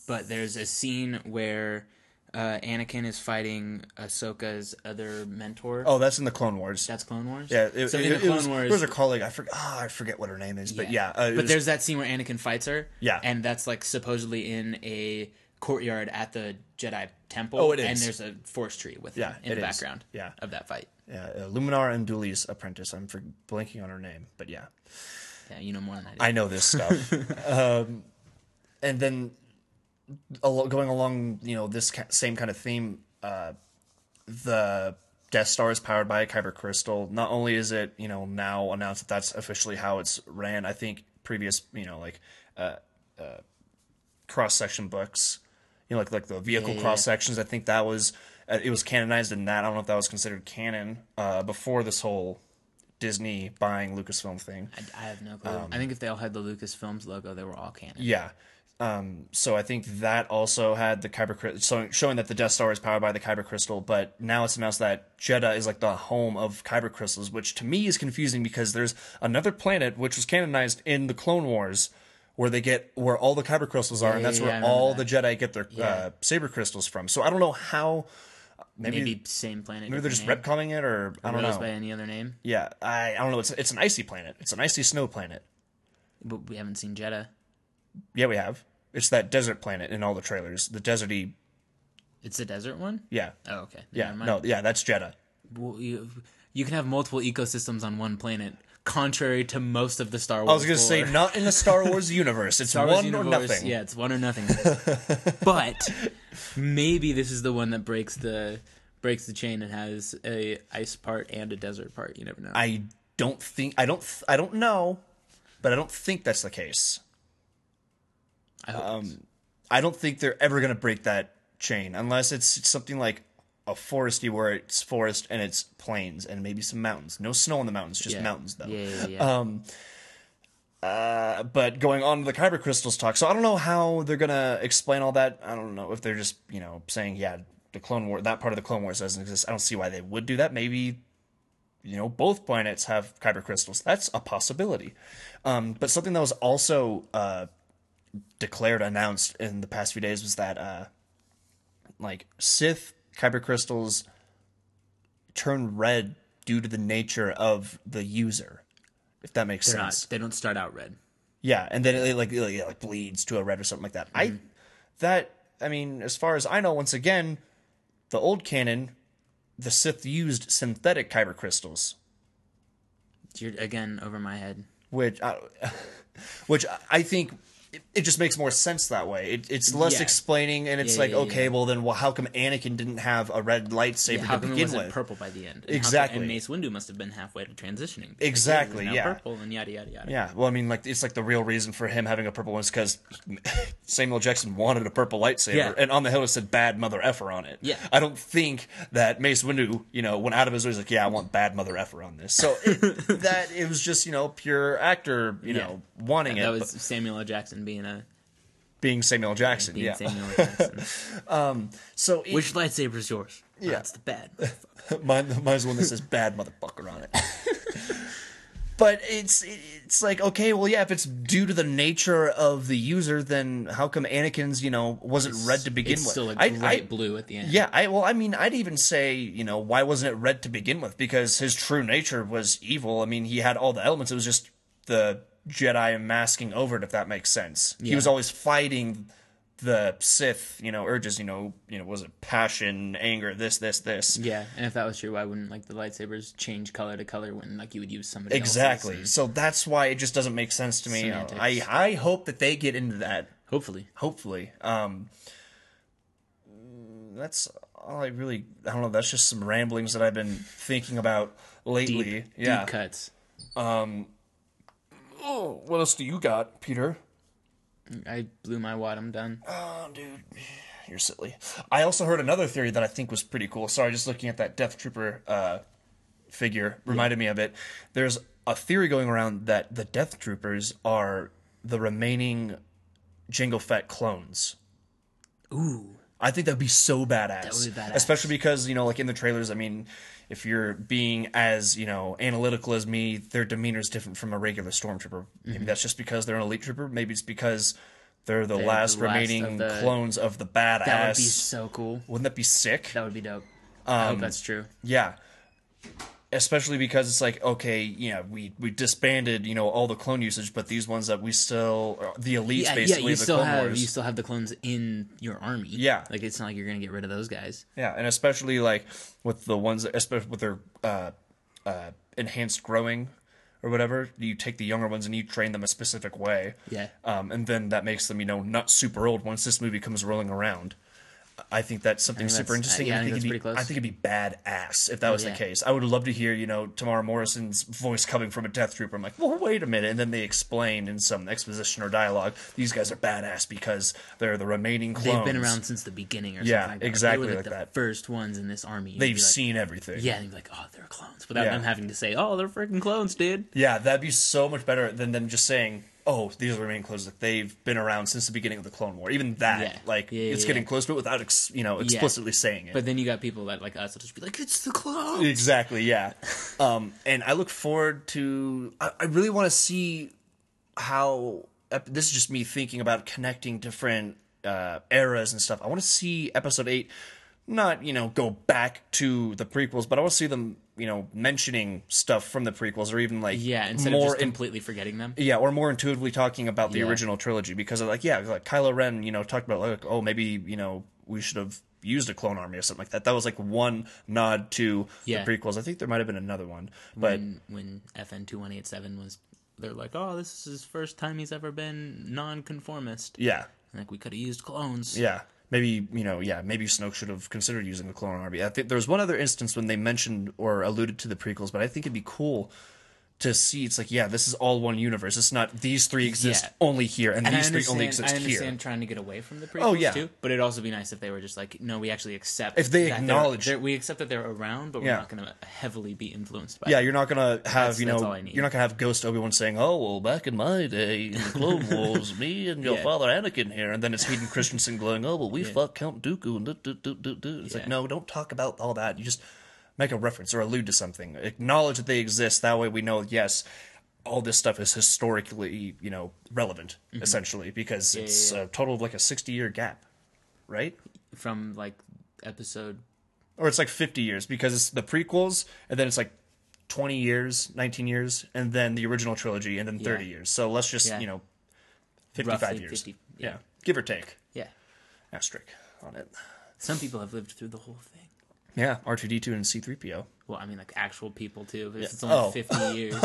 but there's a scene where uh, Anakin is fighting Ahsoka's other mentor. oh, that's in the Clone Wars. That's Clone Wars. yeah, it, so it, in the Clone was, Wars, there was a colleague. I forget. Oh, I forget what her name is, but yeah. uh, but was- there's that scene where Anakin fights her. Yeah. and that's like supposedly in a courtyard at the Jedi temple. Oh, it And there's a force tree with Yeah, in the is. background. Yeah. of that fight. yeah, uh, Luminara Unduli's apprentice. I'm for blanking on her name, but yeah. Yeah, you know more than I do. I know this stuff. um, and then going along, you know, this same kind of theme, uh, the Death Star is powered by a kyber crystal. Not only is it you know now announced that that's officially how it's ran. I think previous you know like uh, uh, cross section books, you know like like the vehicle yeah, cross sections. I think that was uh, it was canonized in that. I don't know if that was considered canon uh, before this whole Disney buying Lucasfilm thing. I, I have no clue. I think if they all had the Lucasfilms logo, they were all canon. Yeah. Um, so I think that also had the kyber crystal, so showing that the Death Star is powered by the kyber crystal. But now it's announced that Jedha is like the home of kyber crystals, which to me is confusing because there's another planet which was canonized in the Clone Wars, where they get where all the kyber crystals are, and that's yeah, where yeah, all that. the Jedi get their Yeah. uh, saber crystals from. So I don't know how. Maybe Maybe same planet. maybe they're just name. retconning it, or I don't know. by any other name, Yeah, I, I don't know. It's it's an icy planet. It's an icy snow planet. but we haven't seen Jedha. Yeah, we have. It's that desert planet in all the trailers. The deserty. It's the desert one. Yeah. Oh, okay. Yeah. No. Yeah, that's Jedha. Well, you, you can have multiple ecosystems on one planet, contrary to most of the Star Wars. I was gonna say not in the Star Wars universe. It's Star one universe, or nothing. Yeah, it's one or nothing. but maybe this is the one that breaks the breaks the chain and has a ice part and a desert part. You never know. I don't think I don't th- I don't know, but I don't think that's the case. I hope um, I don't think they're ever gonna break that chain unless it's something like a foresty where it's forest and it's plains and maybe some mountains. No snow on the mountains, just yeah. mountains though. Yeah, yeah, yeah. Um, uh, but going on to the kyber crystals talk, so I don't know how they're gonna explain all that. I don't know if they're just you know saying yeah, the Clone War that part of the Clone Wars doesn't exist. I don't see why they would do that. Maybe you know both planets have kyber crystals. That's a possibility. Um, but something that was also uh, declared announced in the past few days was that uh, like Sith kyber crystals turn red due to the nature of the user. If that makes They're sense. not. They don't start out red. Yeah, and then it like it, like, bleeds to a red or something like that. I that I mean, as far as I know, once again, the old canon, the Sith used synthetic kyber crystals, You're again over my head. which I, which I think it, it just makes more sense that way. It, it's less Yeah. explaining, and it's Yeah, like yeah, okay, well then, well, how come Anakin didn't have a red lightsaber to begin with? purple by the end? And how come- Exactly. and Mace Windu must have been halfway to transitioning. Exactly, yeah. Purple and yada yada yada. Yeah, well, I mean, like it's like the real reason for him having a purple one is because Samuel Jackson wanted a purple lightsaber, and on the hill it said "bad mother effer" on it. Yeah. I don't think that Mace Windu, you know, went out of his way. He's like, "Yeah, I want bad mother effer on this." So it, that it was just you know pure actor, you know, wanting That it, That was Samuel L. Jackson being a being Samuel Jackson. being yeah. Samuel. Jackson. Um, so it, Which lightsaber is yours? Yeah. That's the bad. mine, mine's the one that says "bad motherfucker" on it. But it's it's like okay, well, yeah. If it's due to the nature of the user, then how come Anakin's you know wasn't red to begin it's with? still like I- bright I- blue at the end. Yeah, I well, I mean, I'd even say, you know, why wasn't it red to begin with? Because his true nature was evil. I mean, he had all the elements. It was just the Jedi and masking over it, if that makes sense. He was always fighting the Sith, you know, urges. You know, you know, was it passion, anger, this, this, this. Yeah, and if that was true, why wouldn't like the lightsabers change color to color when like you would use somebody Exactly. and- So that's why it just doesn't make sense to me. Semantics. I I hope that they get into that. Hopefully, Hopefully. Um that's all I really I don't know, that's just some ramblings that I've been thinking about lately. deep, yeah. deep cuts. Oh, what else do you got, Peter? I blew my wad. I'm done. Oh, dude, you're silly. I also heard another theory that I think was pretty cool. Sorry, just looking at that Death Trooper uh, figure reminded me of it. There's a theory going around that the Death Troopers are the remaining Jango Fett clones. Ooh, I think that'd be so badass. would be badass. Especially because, you know, like in the trailers, I mean, if you're being as, you know, analytical as me, their demeanor is different from a regular stormtrooper. Maybe that's just because they're an elite trooper. Maybe it's because they're the Mm-hmm. They're last the last remaining of the- clones of the badass. that would be so cool. Wouldn't that be sick? That would be dope. I Um, hope that's true. Yeah. Especially because it's like, okay, yeah, we, we disbanded, you know, all the clone usage, but these ones that we still, the elites Yeah, yeah. basically, You the still Clone have Wars. you still have the clones in your army. Yeah. like it's not like you're gonna get rid of those guys. Yeah, and especially like with the ones, especially with their uh, uh, enhanced growing or whatever, you take the younger ones and you train them a specific way. Yeah. Um, and then that makes them, you know, not super old once this movie comes rolling around. I think that's something think super that's- uh, interesting. yeah, I I think it'd be, pretty close. I think it'd be badass if that was yeah. the case. I would love to hear, you know, Temuera Morrison's voice coming from a Death Trooper. I'm like, well, wait a minute, and then they explain in some exposition or dialogue, these guys are badass because they're the remaining clones. They've been around since the beginning, or Yeah, something like exactly like, like the that. first ones in this army. They've like, seen everything. Yeah, and like, oh, they're clones, without Yeah. them having to say, oh, they're freaking clones, dude. Yeah, that'd be so much better than them just saying, "Oh, these are the remaining clones." Like they've been around since the beginning of the Clone War. Even that, Yeah. like, Yeah, yeah, it's getting yeah. close to it without, ex- you know, explicitly saying it. But then you got people that like us that just be like, it's the clones. exactly, yeah. um, and I look forward to. I, I really want to see how. This is just me thinking about connecting different uh, eras and stuff. I want to see Episode Eight, not you know go back to the prequels, but I want to see them you know mentioning stuff from the prequels or even like Yeah, instead more of just in- completely forgetting them. Yeah, or more intuitively talking about the Yeah. original trilogy because, like, yeah, like Kylo Ren, you know, talked about like, oh, maybe you know we should have used a clone army or something like that. That was like one nod to Yeah. the prequels. I think there might have been another one, but when when FN two one eight seven was, they're like, oh, this is his first time he's ever been non-conformist. yeah, Like we could have used clones. yeah, maybe you know, yeah, maybe Snoke should have considered using the clone army. I think there was one other instance when they mentioned or alluded to the prequels, but I think it'd be cool. To see, it's like, yeah, this is all one universe. It's not these three exist Yeah. only here, and, And these three only I exist understand here. trying to get away from the prequels Oh, yeah. too, but it'd also be nice if they were just like, no, we actually accept If they that they're- acknowledge- they're- we accept that they're around, but we're Yeah. not going to heavily be influenced by. Yeah, them. you're not gonna have That's- you know I you're not gonna have Ghost Obi Wan saying, "Oh well, back in my day in the Clone Wars, me and your Yeah. father Anakin here," and then it's Hayden Christensen going, "Oh well, we fuck Count Dooku and do do do do do." It's like no, don't talk about all that. You just make a reference or allude to something, acknowledge that they exist. That way, we know yes, all this stuff is historically you know relevant essentially because it's Mm-hmm. yeah, a total of like a sixty year gap, right? from like episode. or it's like 50 years because it's the prequels and then it's like 20 years 19 years and then the original trilogy and then 30 Yeah. years so let's just Yeah. you know 55 Roughly years 50, yeah. yeah. give or take Yeah, asterisk on it some people have lived through the whole thing. Yeah r2d2 and c3po Well, I mean, like actual people too. If it's only Oh. fifty years.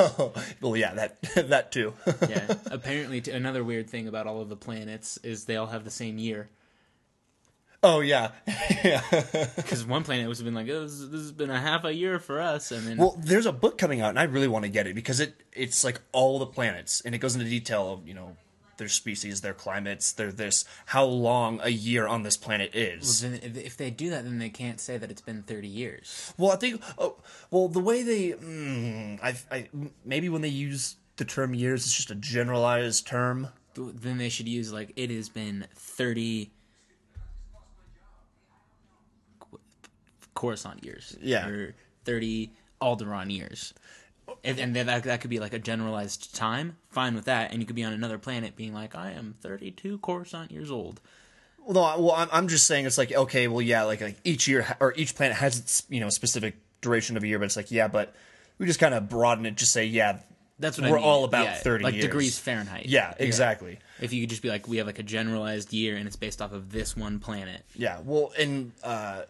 well yeah that that too yeah. Apparently, t- another weird thing about all of the planets is they all have the same year. oh yeah Because one planet was been like, oh, this, this has been a half a year for us, and then well there's a book coming out and i really want to get it because it it's like all the planets and it goes into detail of you know their species their climates their this how long a year on this planet is then if, they do that, then they can't say that it's been thirty years. Well, I think. Oh, well, the way they, mm, I, I, maybe when they use the term years, it's just a generalized term. Then they should use like it has been thirty Coruscant years, Yeah. or thirty Alderaan years. And, and that, that could be like a generalized time. Fine with that, and you could be on another planet being like, "I am thirty-two Coruscant years old." Well, no, I- well, I'm, I'm just saying it's like okay, well, yeah, like like each year or each planet has its you know specific duration of a year, but it's like yeah, but we just kind of broaden it, just say yeah, That's what we're mean. all about Yeah, thirty like years. degrees Fahrenheit. Yeah, exactly. If you could just be like, we have like a generalized year, and it's based off of this one planet. Yeah, well, in uh,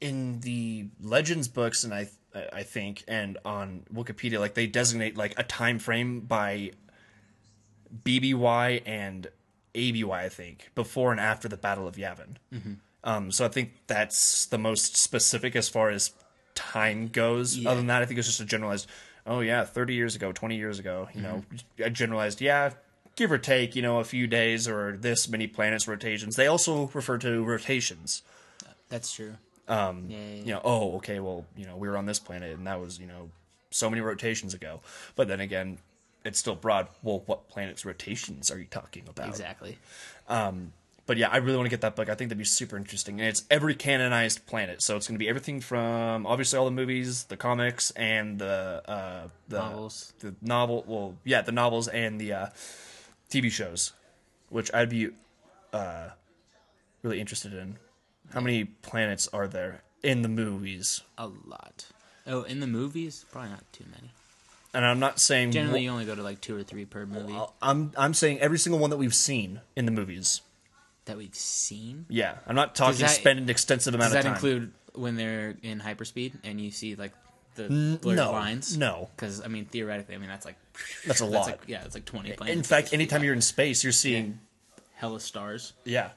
in the Legends books, and I I think, and on Wikipedia, like they designate like a time frame by BBY and ABY, I think, before and after the Battle of Yavin. Um, so I think that's the most specific as far as time goes. Yeah. Other than that, I think it's just a generalized. Oh yeah, thirty years ago, twenty years ago. You know, a generalized. Yeah, give or take. You know, a few days or this many planets rotations. They also refer to rotations. That's true. Um, yeah, yeah. You know, oh okay, well, you know, we were on this planet and that was you know so many rotations ago. But then again, it's still broad. Well, what planet's rotations are you talking about? exactly. Um, but yeah, I really want to get that book. I think that'd be super interesting. And it's every canonized planet. So it's going to be everything from obviously all the movies, the comics, and the uh, the Novels. the novel. Well, yeah, the novels and the uh, TV shows, which I'd be uh, really interested in. How many planets are there in the movies? A lot. Oh, in the movies, probably not too many. And I'm not saying Generally, you only go to like two or three per movie I'm I'm saying every single one that we've seen in the movies. that we've seen. Yeah, I'm not talking that- spend an extensive amount of time. Does of that time. include when they're in hyperspeed and you see like the blurred no, lines? no. Because I mean, theoretically, I mean that's like That's a lot. like, yeah, it's like twenty planets. In fact, anytime you're in space, you're seeing hella stars. yeah.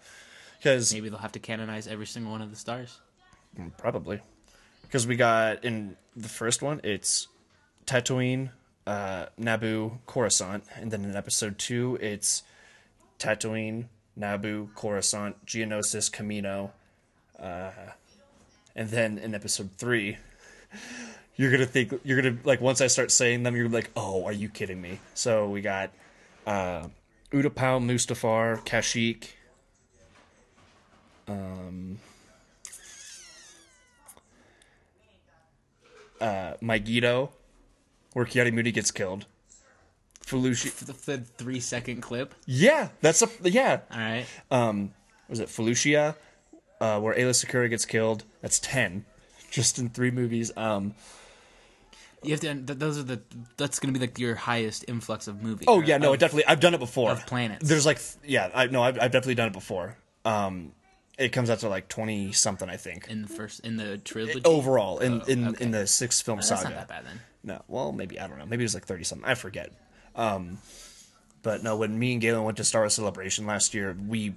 Because Maybe they'll have to canonize every single one of the stars. Probably. Because we got in the first one, it's Tatooine, uh, Naboo, Coruscant. And then in episode two, it's Tatooine, Naboo, Coruscant, Geonosis, Kamino. Uh, and then in episode three, you're going to think, you're going to, like, once I start saying them, you're like, oh, are you kidding me? So we got uh, Utapau, Mustafar, Kashyyyk. Mygeeto, where Ki-Adi-Mundi gets killed. Felucia. For the, the three second clip. Yeah, that's a yeah. All right. Um, was it Felucia, uh, where Aayla Secura gets killed? That's ten, just in three movies. Um, You have to. th- Those are the. That's going to be like your highest influx of movie. oh yeah, no, of- it definitely. I've done it before. of planets. There's like yeah, I no, I've, I've definitely done it before. Um, it comes out to like twenty something, I think. in the first in the trilogy. Overall, in Oh, in okay. in the six film That's saga. not that bad then. No, well, maybe I don't know. Maybe it was like thirty something. I forget. Um, but no, when me and Galen went to Star Wars Celebration last year, we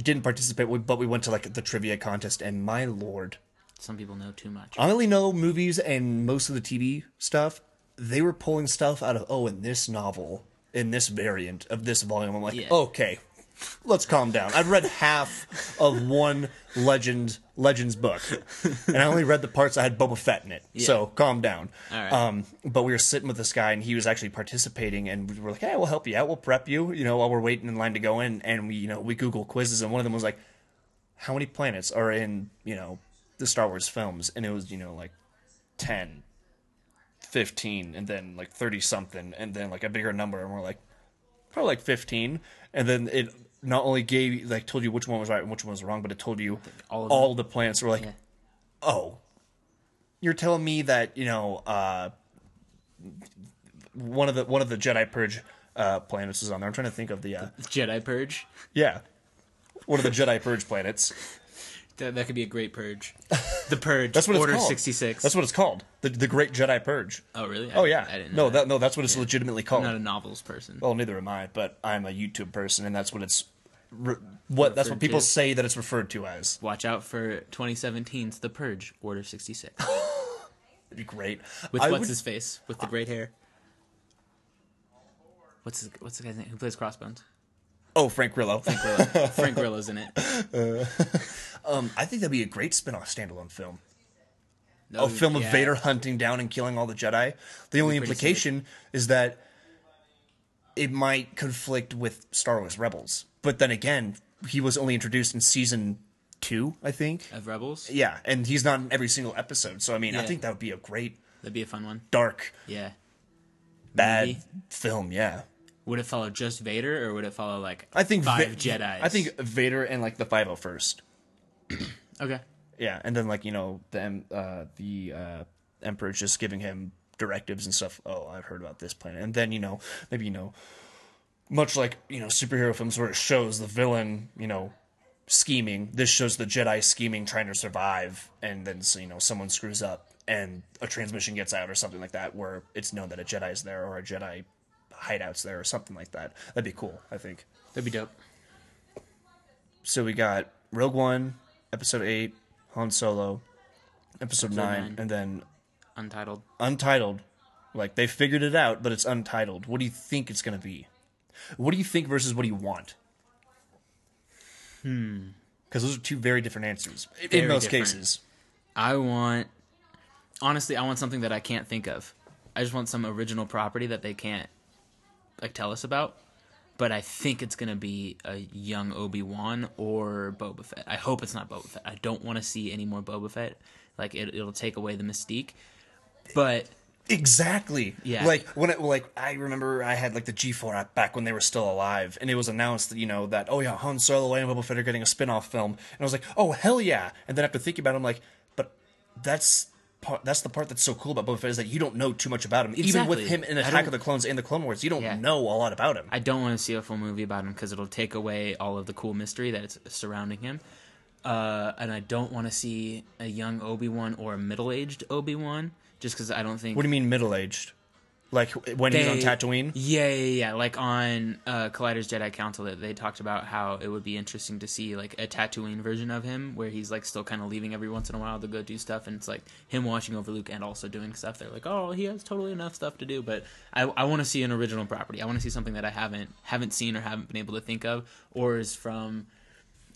didn't participate, but we went to like the trivia contest, and my lord, Some people know too much. I only know movies and most of the TV stuff. They were pulling stuff out of oh, in this novel, in this variant of this volume. I'm like, Yeah. okay, let's calm down. I've read half of one legend Legends book, and I only read the parts that had Boba Fett in it. So calm down. Right. Um, but we were sitting with this guy, and he was actually participating, and we were like, "Hey, we'll help you out. We'll prep you, you know, while we're waiting in line to go in." And we, you know, we Google quizzes, and one of them was like, "How many planets are in, you know, the Star Wars films?" And it was, you know, like 10, 15, and then like 30 something, and then like a bigger number, and we're like, probably like 15. And then it not only gave, like, told you which one was right and which one was wrong, but it told you All all, the planets. We're like, Yeah. oh, you're telling me that, you know, uh, one of the one of the Jedi Purge uh, planets is on there. I'm trying to think of the uh, Jedi Purge. yeah, one of the Jedi Purge planets. That, that could be a great purge. The Purge. That's what it's Order called. 66. That's what it's called. The the Great Jedi Purge. oh, really? I Oh yeah. I didn't know no, that. that. no, that's what it's legitimately called. I'm called. not a novels person. Well, neither am I, but I'm a YouTube person, and that's what it's. Re- what that's what people to. say that it's referred to as. Watch out for 2017's The Purge, Order 66. It'd be great. With I what's would- his face? With the great hair. What's his, what's the guy's name? Who plays Crossbones? Oh, Frank Grillo. Grillo. Frank Grillo's in it. Um, I think that'd be a great spin-off standalone film. No, a film of. Vader hunting down and killing all the Jedi. The only implication is that it might conflict with Star Wars Rebels. But then again, he was only introduced in season two, I think. Of Rebels? Yeah, and he's not in every single episode. So I mean, I think that would be a great That'd be a fun one. dark, Yeah. bad Movie? film. Yeah, Would it follow just Vader, or would it follow like I think five Va- Jedi? I think Vader and like the Five O first. Okay. Yeah, and then like you know the uh, the uh, Emperor's just giving him directives and stuff. Oh, I've heard about this planet, and then you know maybe you know, much like you know superhero films where it shows the villain you know scheming. This shows the Jedi scheming, trying to survive, and then you know someone screws up and a transmission gets out or something like that, where it's known that a Jedi's there or a Jedi hideout's there or something like that. That'd be cool. I think. That'd be dope. So we got Rogue One, Episode Eight, Han Solo, Episode, nine, nine. and then Untitled. Untitled. Like they figured it out, but it's untitled. What do you think it's gonna be? What do you think versus what do you want? Hmm. Because those are two very different answers in most different. cases. I want honestly, I want something that I can't think of. I just want some original property that they can't like tell us about. But I think it's gonna be a young Obi Wan or Boba Fett. I hope it's not Boba Fett. I don't want to see any more Boba Fett. Like it, it'll take away the mystique. But Exactly. Yeah. Like when it like I remember I had like the G4 app back when they were still alive, and it was announced that you know that oh yeah Han Solo and Boba Fett are getting a spin-off film, and I was like oh hell yeah, and then after thinking about it, I'm like, but that's part that's the part that's so cool about Boba Fett is that you don't know too much about him, even with him in Attack of the Clones and the Clone Wars, you don't Yeah. know a lot about him. I don't want to see a full movie about him because it'll take away all of the cool mystery that's surrounding him. Uh, and I don't want to see a young Obi Wan or a middle aged Obi Wan, just because I don't think what do you mean middle aged? like when he's on They- Tatooine. Yeah, yeah, yeah. Like on uh, Collider's Jedi Council, that they talked about how it would be interesting to see like a Tatooine version of him, where he's like still kind of leaving every once in a while to go do stuff, and it's like him watching over Luke and also doing stuff. They're like, oh, he has totally enough stuff to do, but I, I want to see an original property. I want to see something that I haven't haven't seen or haven't been able to think of, or is from.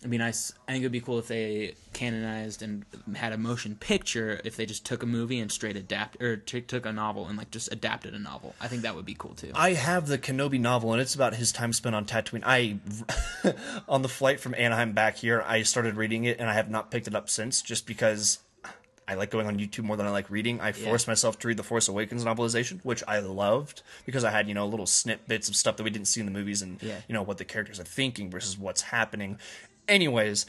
It'd be nice. I think it'd be cool if they canonized and had a motion picture. If they just took a movie and straight adapt or t- took a novel and like just adapted a novel. I think that would be cool too. I have the Kenobi novel, and it's about his time spent on Tatooine. I, on the flight from Anaheim back here, I started reading it, and I have not picked it up since, just because I like going on YouTube more than I like reading. I forced myself to read the Force Awakens novelization, which I loved because I had you know little snippets of stuff that we didn't see in the movies, and Yeah. you know what the characters are thinking versus what's happening. Anyways,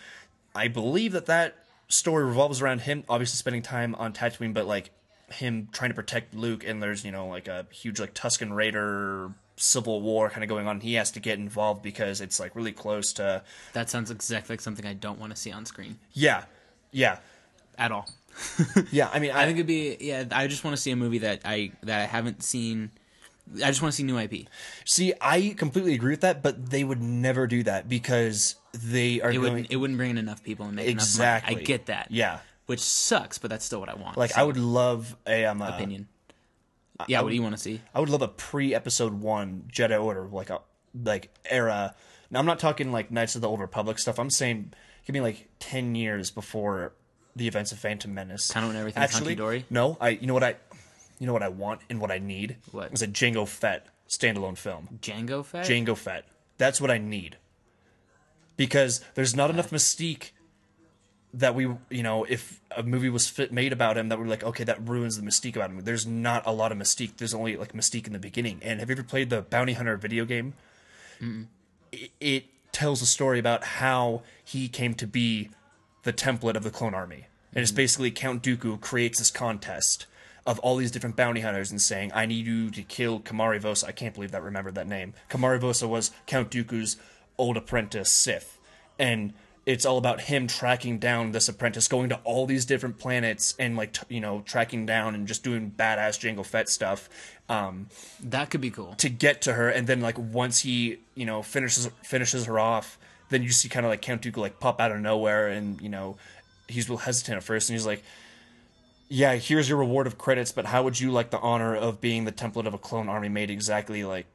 I believe that that story revolves around him obviously spending time on Tatooine, but like him trying to protect Luke, and there's you know like a huge like Tuscan Raider civil war kind of going on. He has to get involved because it's like really close to That sounds exactly like something I don't want to see on screen yeah, yeah, at all. yeah. I mean, I think it'd be yeah. I just want to see a movie that I that I haven't seen. I just want to see new IP. See, I completely agree with that, but they would never do that because they are It going. wouldn't. It wouldn't bring in enough people and make Exactly. enough money. I get that. Yeah. Which sucks, but that's still what I want. like, So, I would love a um, uh, opinion. Yeah, what do you want to see? I would love a pre-episode one Jedi Order, like a like era. Now, I'm not talking like Knights of the Old Republic stuff. I'm saying give me like ten years before the events of Phantom Menace. Kinda when everything's Actually, hunky-dory? No, I. You know what I. You know what I want and what I need. What? It's a Jango Fett standalone film. Jango Fett. Jango Fett. That's what I need. Because there's not enough mystique that we, you know, if a movie was fit made about him, that we're like, okay, that ruins the mystique about him. There's not a lot of mystique. There's only like mystique in the beginning. And have you ever played the Bounty Hunter video game? It, it tells a story about how he came to be the template of the clone army. And it's mm-hmm. basically Count Dooku creates this contest of all these different bounty hunters and saying, I need you to kill Komari Vosa. I can't believe that remembered that name. Komari Vosa was Count Dooku's old apprentice Sith. And it's all about him tracking down this apprentice, going to all these different planets and like t- you know tracking down and just doing badass Jango Fett stuff um, That could be cool. to get to her. And then like once he you know finishes finishes her off, then you see kind of like Count Dooku like pop out of nowhere, and you know he's real hesitant at first, and he's like, "Yeah, here's your reward of credits, but how would you like the honor of being the template of a clone army made exactly like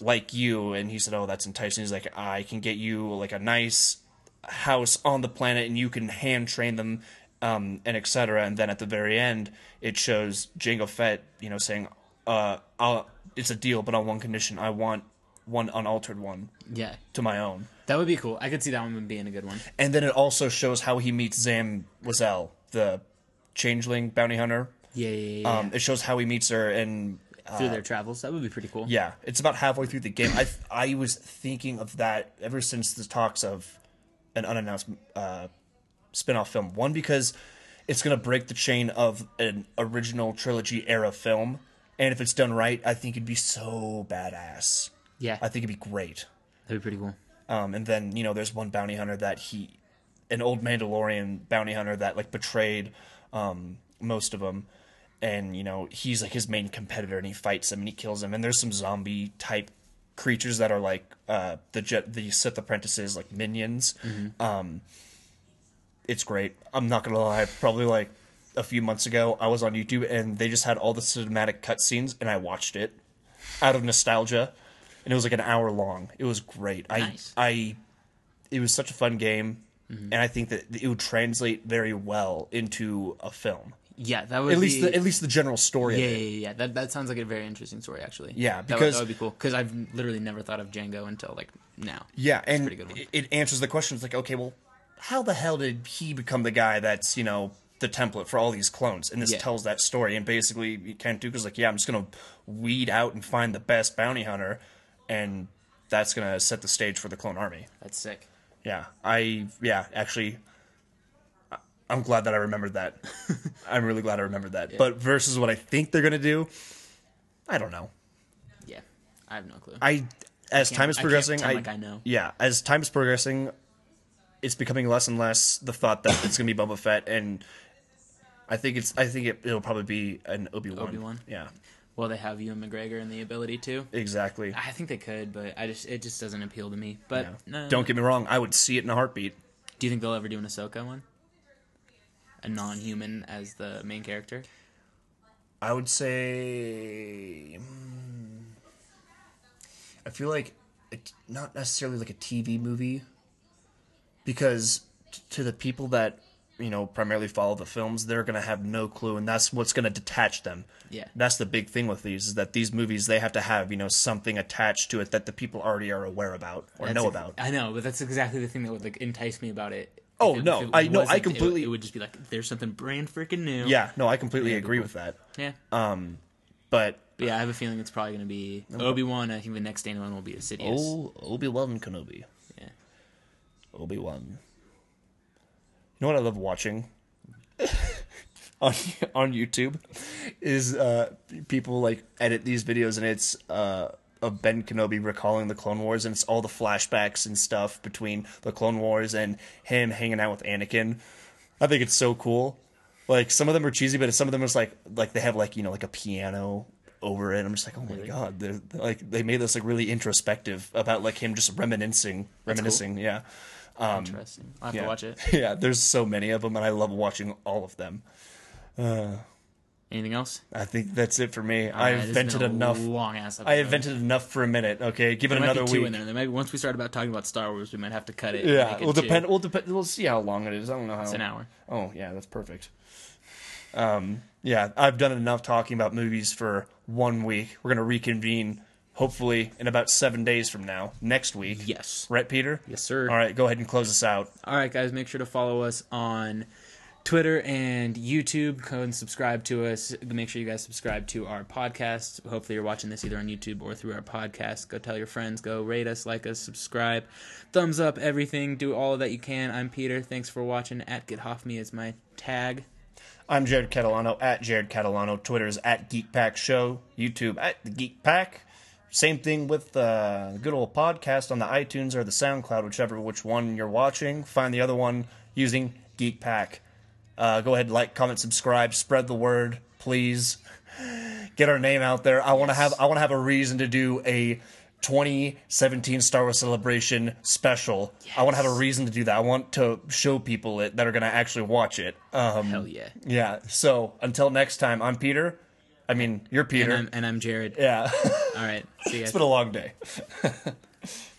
like you?" And he said, "Oh, that's enticing." He's like, "I can get you like a nice house on the planet, and you can hand train them." Um, and etc. And then at the very end, it shows Jango Fett, you know, saying, uh, I'll, "It's a deal, but on one condition: I want one unaltered one Yeah, to my own." that would be cool. I could see that one being a good one. And then it also shows how he meets Zam Wesell, the changeling bounty hunter. Yeah, yeah, yeah. Um, it shows how he meets her, and Through their travels, that would be pretty cool. yeah, it's about halfway through the game. I I was thinking of that ever since the talks of an unannounced uh, spin-off film. One because it's gonna break the chain of an original trilogy era film, and if it's done right, I think it'd be so badass. Yeah, I think it'd be great. that'd be pretty cool. Um, and then you know, there's one bounty hunter that he, an old Mandalorian bounty hunter that like betrayed um, most of them, and you know he's like his main competitor, and he fights him and he kills him. And there's some zombie type creatures that are like uh, the jet, the Sith apprentices, like minions. Um, it's great. I'm not gonna lie. Probably like a few months ago, I was on YouTube and they just had all the cinematic cutscenes, and I watched it out of nostalgia, and it was like an hour long. It was great. Nice. I I it was such a fun game, and I think that it would translate very well into a film. Yeah, that would At least be, the, at least the general story Yeah, of yeah, it. yeah, yeah. That that sounds like a very interesting story, actually. Yeah, That would- because- that would, be cool. Because I've literally never thought of Jango until like now. Yeah, and pretty good one. it, it answers the question. It's like, okay, well, how the hell did he become the guy that's you know the template for all these clones? And this Yeah. tells that story. And basically, Count Dooku's like, yeah, I'm just gonna weed out and find the best bounty hunter, and that's gonna set the stage for the clone army. That's sick. Yeah, I yeah actually, I- I'm glad that I remembered that. I'm really glad I remembered that. But versus what I think they're gonna do, I don't know. Yeah, I have no clue. I as can't- time is I progressing, pretend I, like I know. Yeah, as time is progressing, it's becoming less and less the thought that it's gonna be Boba Fett, and I think it's I think it, it'll probably be an Obi Wan. Obi-Wan? Yeah, Well, they have Ewan McGregor and the ability to. Exactly. I think they could, but I just it just doesn't appeal to me. But no, Don't get me wrong. I would see it in a heartbeat. Do you think they'll ever do an Ahsoka one? A non-human as the main character. I would say. mm, I feel like it's not necessarily like a TV movie, because t- to the people that you know primarily follow the films, they're gonna have no clue, and that's what's gonna detach them. Yeah. That's the big thing with these is that these movies they have to have you know something attached to it that the people already are aware about or That's know ex- about. I know, but that's exactly the thing that would like entice me about it. Oh, it- no, I- know I wasn't- it- completely- It, would just be like there's something brand freaking new. Yeah, no, I completely agree with that. yeah. Um, but But yeah, I have a feeling it's probably going to be Obi Wan. I uh, think the next one will be Sidious. oh, Obi Wan Kenobi. Yeah. Obi Wan. You know what I love watching on on YouTube is uh, people like edit these videos and it's uh, of Ben Kenobi recalling the Clone Wars and it's all the flashbacks and stuff between the Clone Wars and him hanging out with Anakin. I think it's so cool. Like some of them are cheesy, but some of them is like like they have like you know like a piano over it. I'm just like, oh my god, they're, they're, like they made this like really introspective about like him just reminiscing, reminiscing. Yeah, Interesting. I'll have yeah. to watch it. yeah, there's so many of them, and I love watching all of them. Anything else? I think that's it for me. I it's invented enough. Long ass. I invented enough for a minute. Okay, give it There might another week. in there. There might be, once we start about talking about Star Wars, we might have to cut it. Yeah, it we'll two. depend. We'll depend. We'll see how long it is. I don't know how. It's an hour. Oh yeah, that's perfect. Um, yeah, I've done enough talking about movies for one week. We're gonna reconvene, hopefully, in about seven days from now, next week. Yes. Right, Peter? Yes, sir. All right, go ahead and close us out. All right, guys, make sure to follow us on Twitter and YouTube. Go and subscribe to us. Make sure you guys subscribe to our podcast. Hopefully, you're watching this either on YouTube or through our podcast. Go tell your friends. Go rate us, like us, subscribe, thumbs up, everything. Do all that you can. I'm Peter. Thanks for watching. At Get Off Me is my tag. I'm Jared Catalano at Jared Catalano. Twitter is at Geek Pack Show. YouTube at the Geek Pack. Same thing with uh, the good old podcast on the iTunes or the SoundCloud, whichever which one you're watching. Find the other one using Geek Pack. Uh, go ahead, like, comment, subscribe, spread the word, please. Get our name out there. I want to have I want to have a reason to do a 2017 Star Wars Celebration special. I want to have a reason to do that. I want to show people it that are going to actually watch it. Um, Hell yeah. yeah. So until next time, I'm Peter. I mean, you're Peter. And I'm, and I'm Jared. yeah. All right. See you guys. it's been a long day.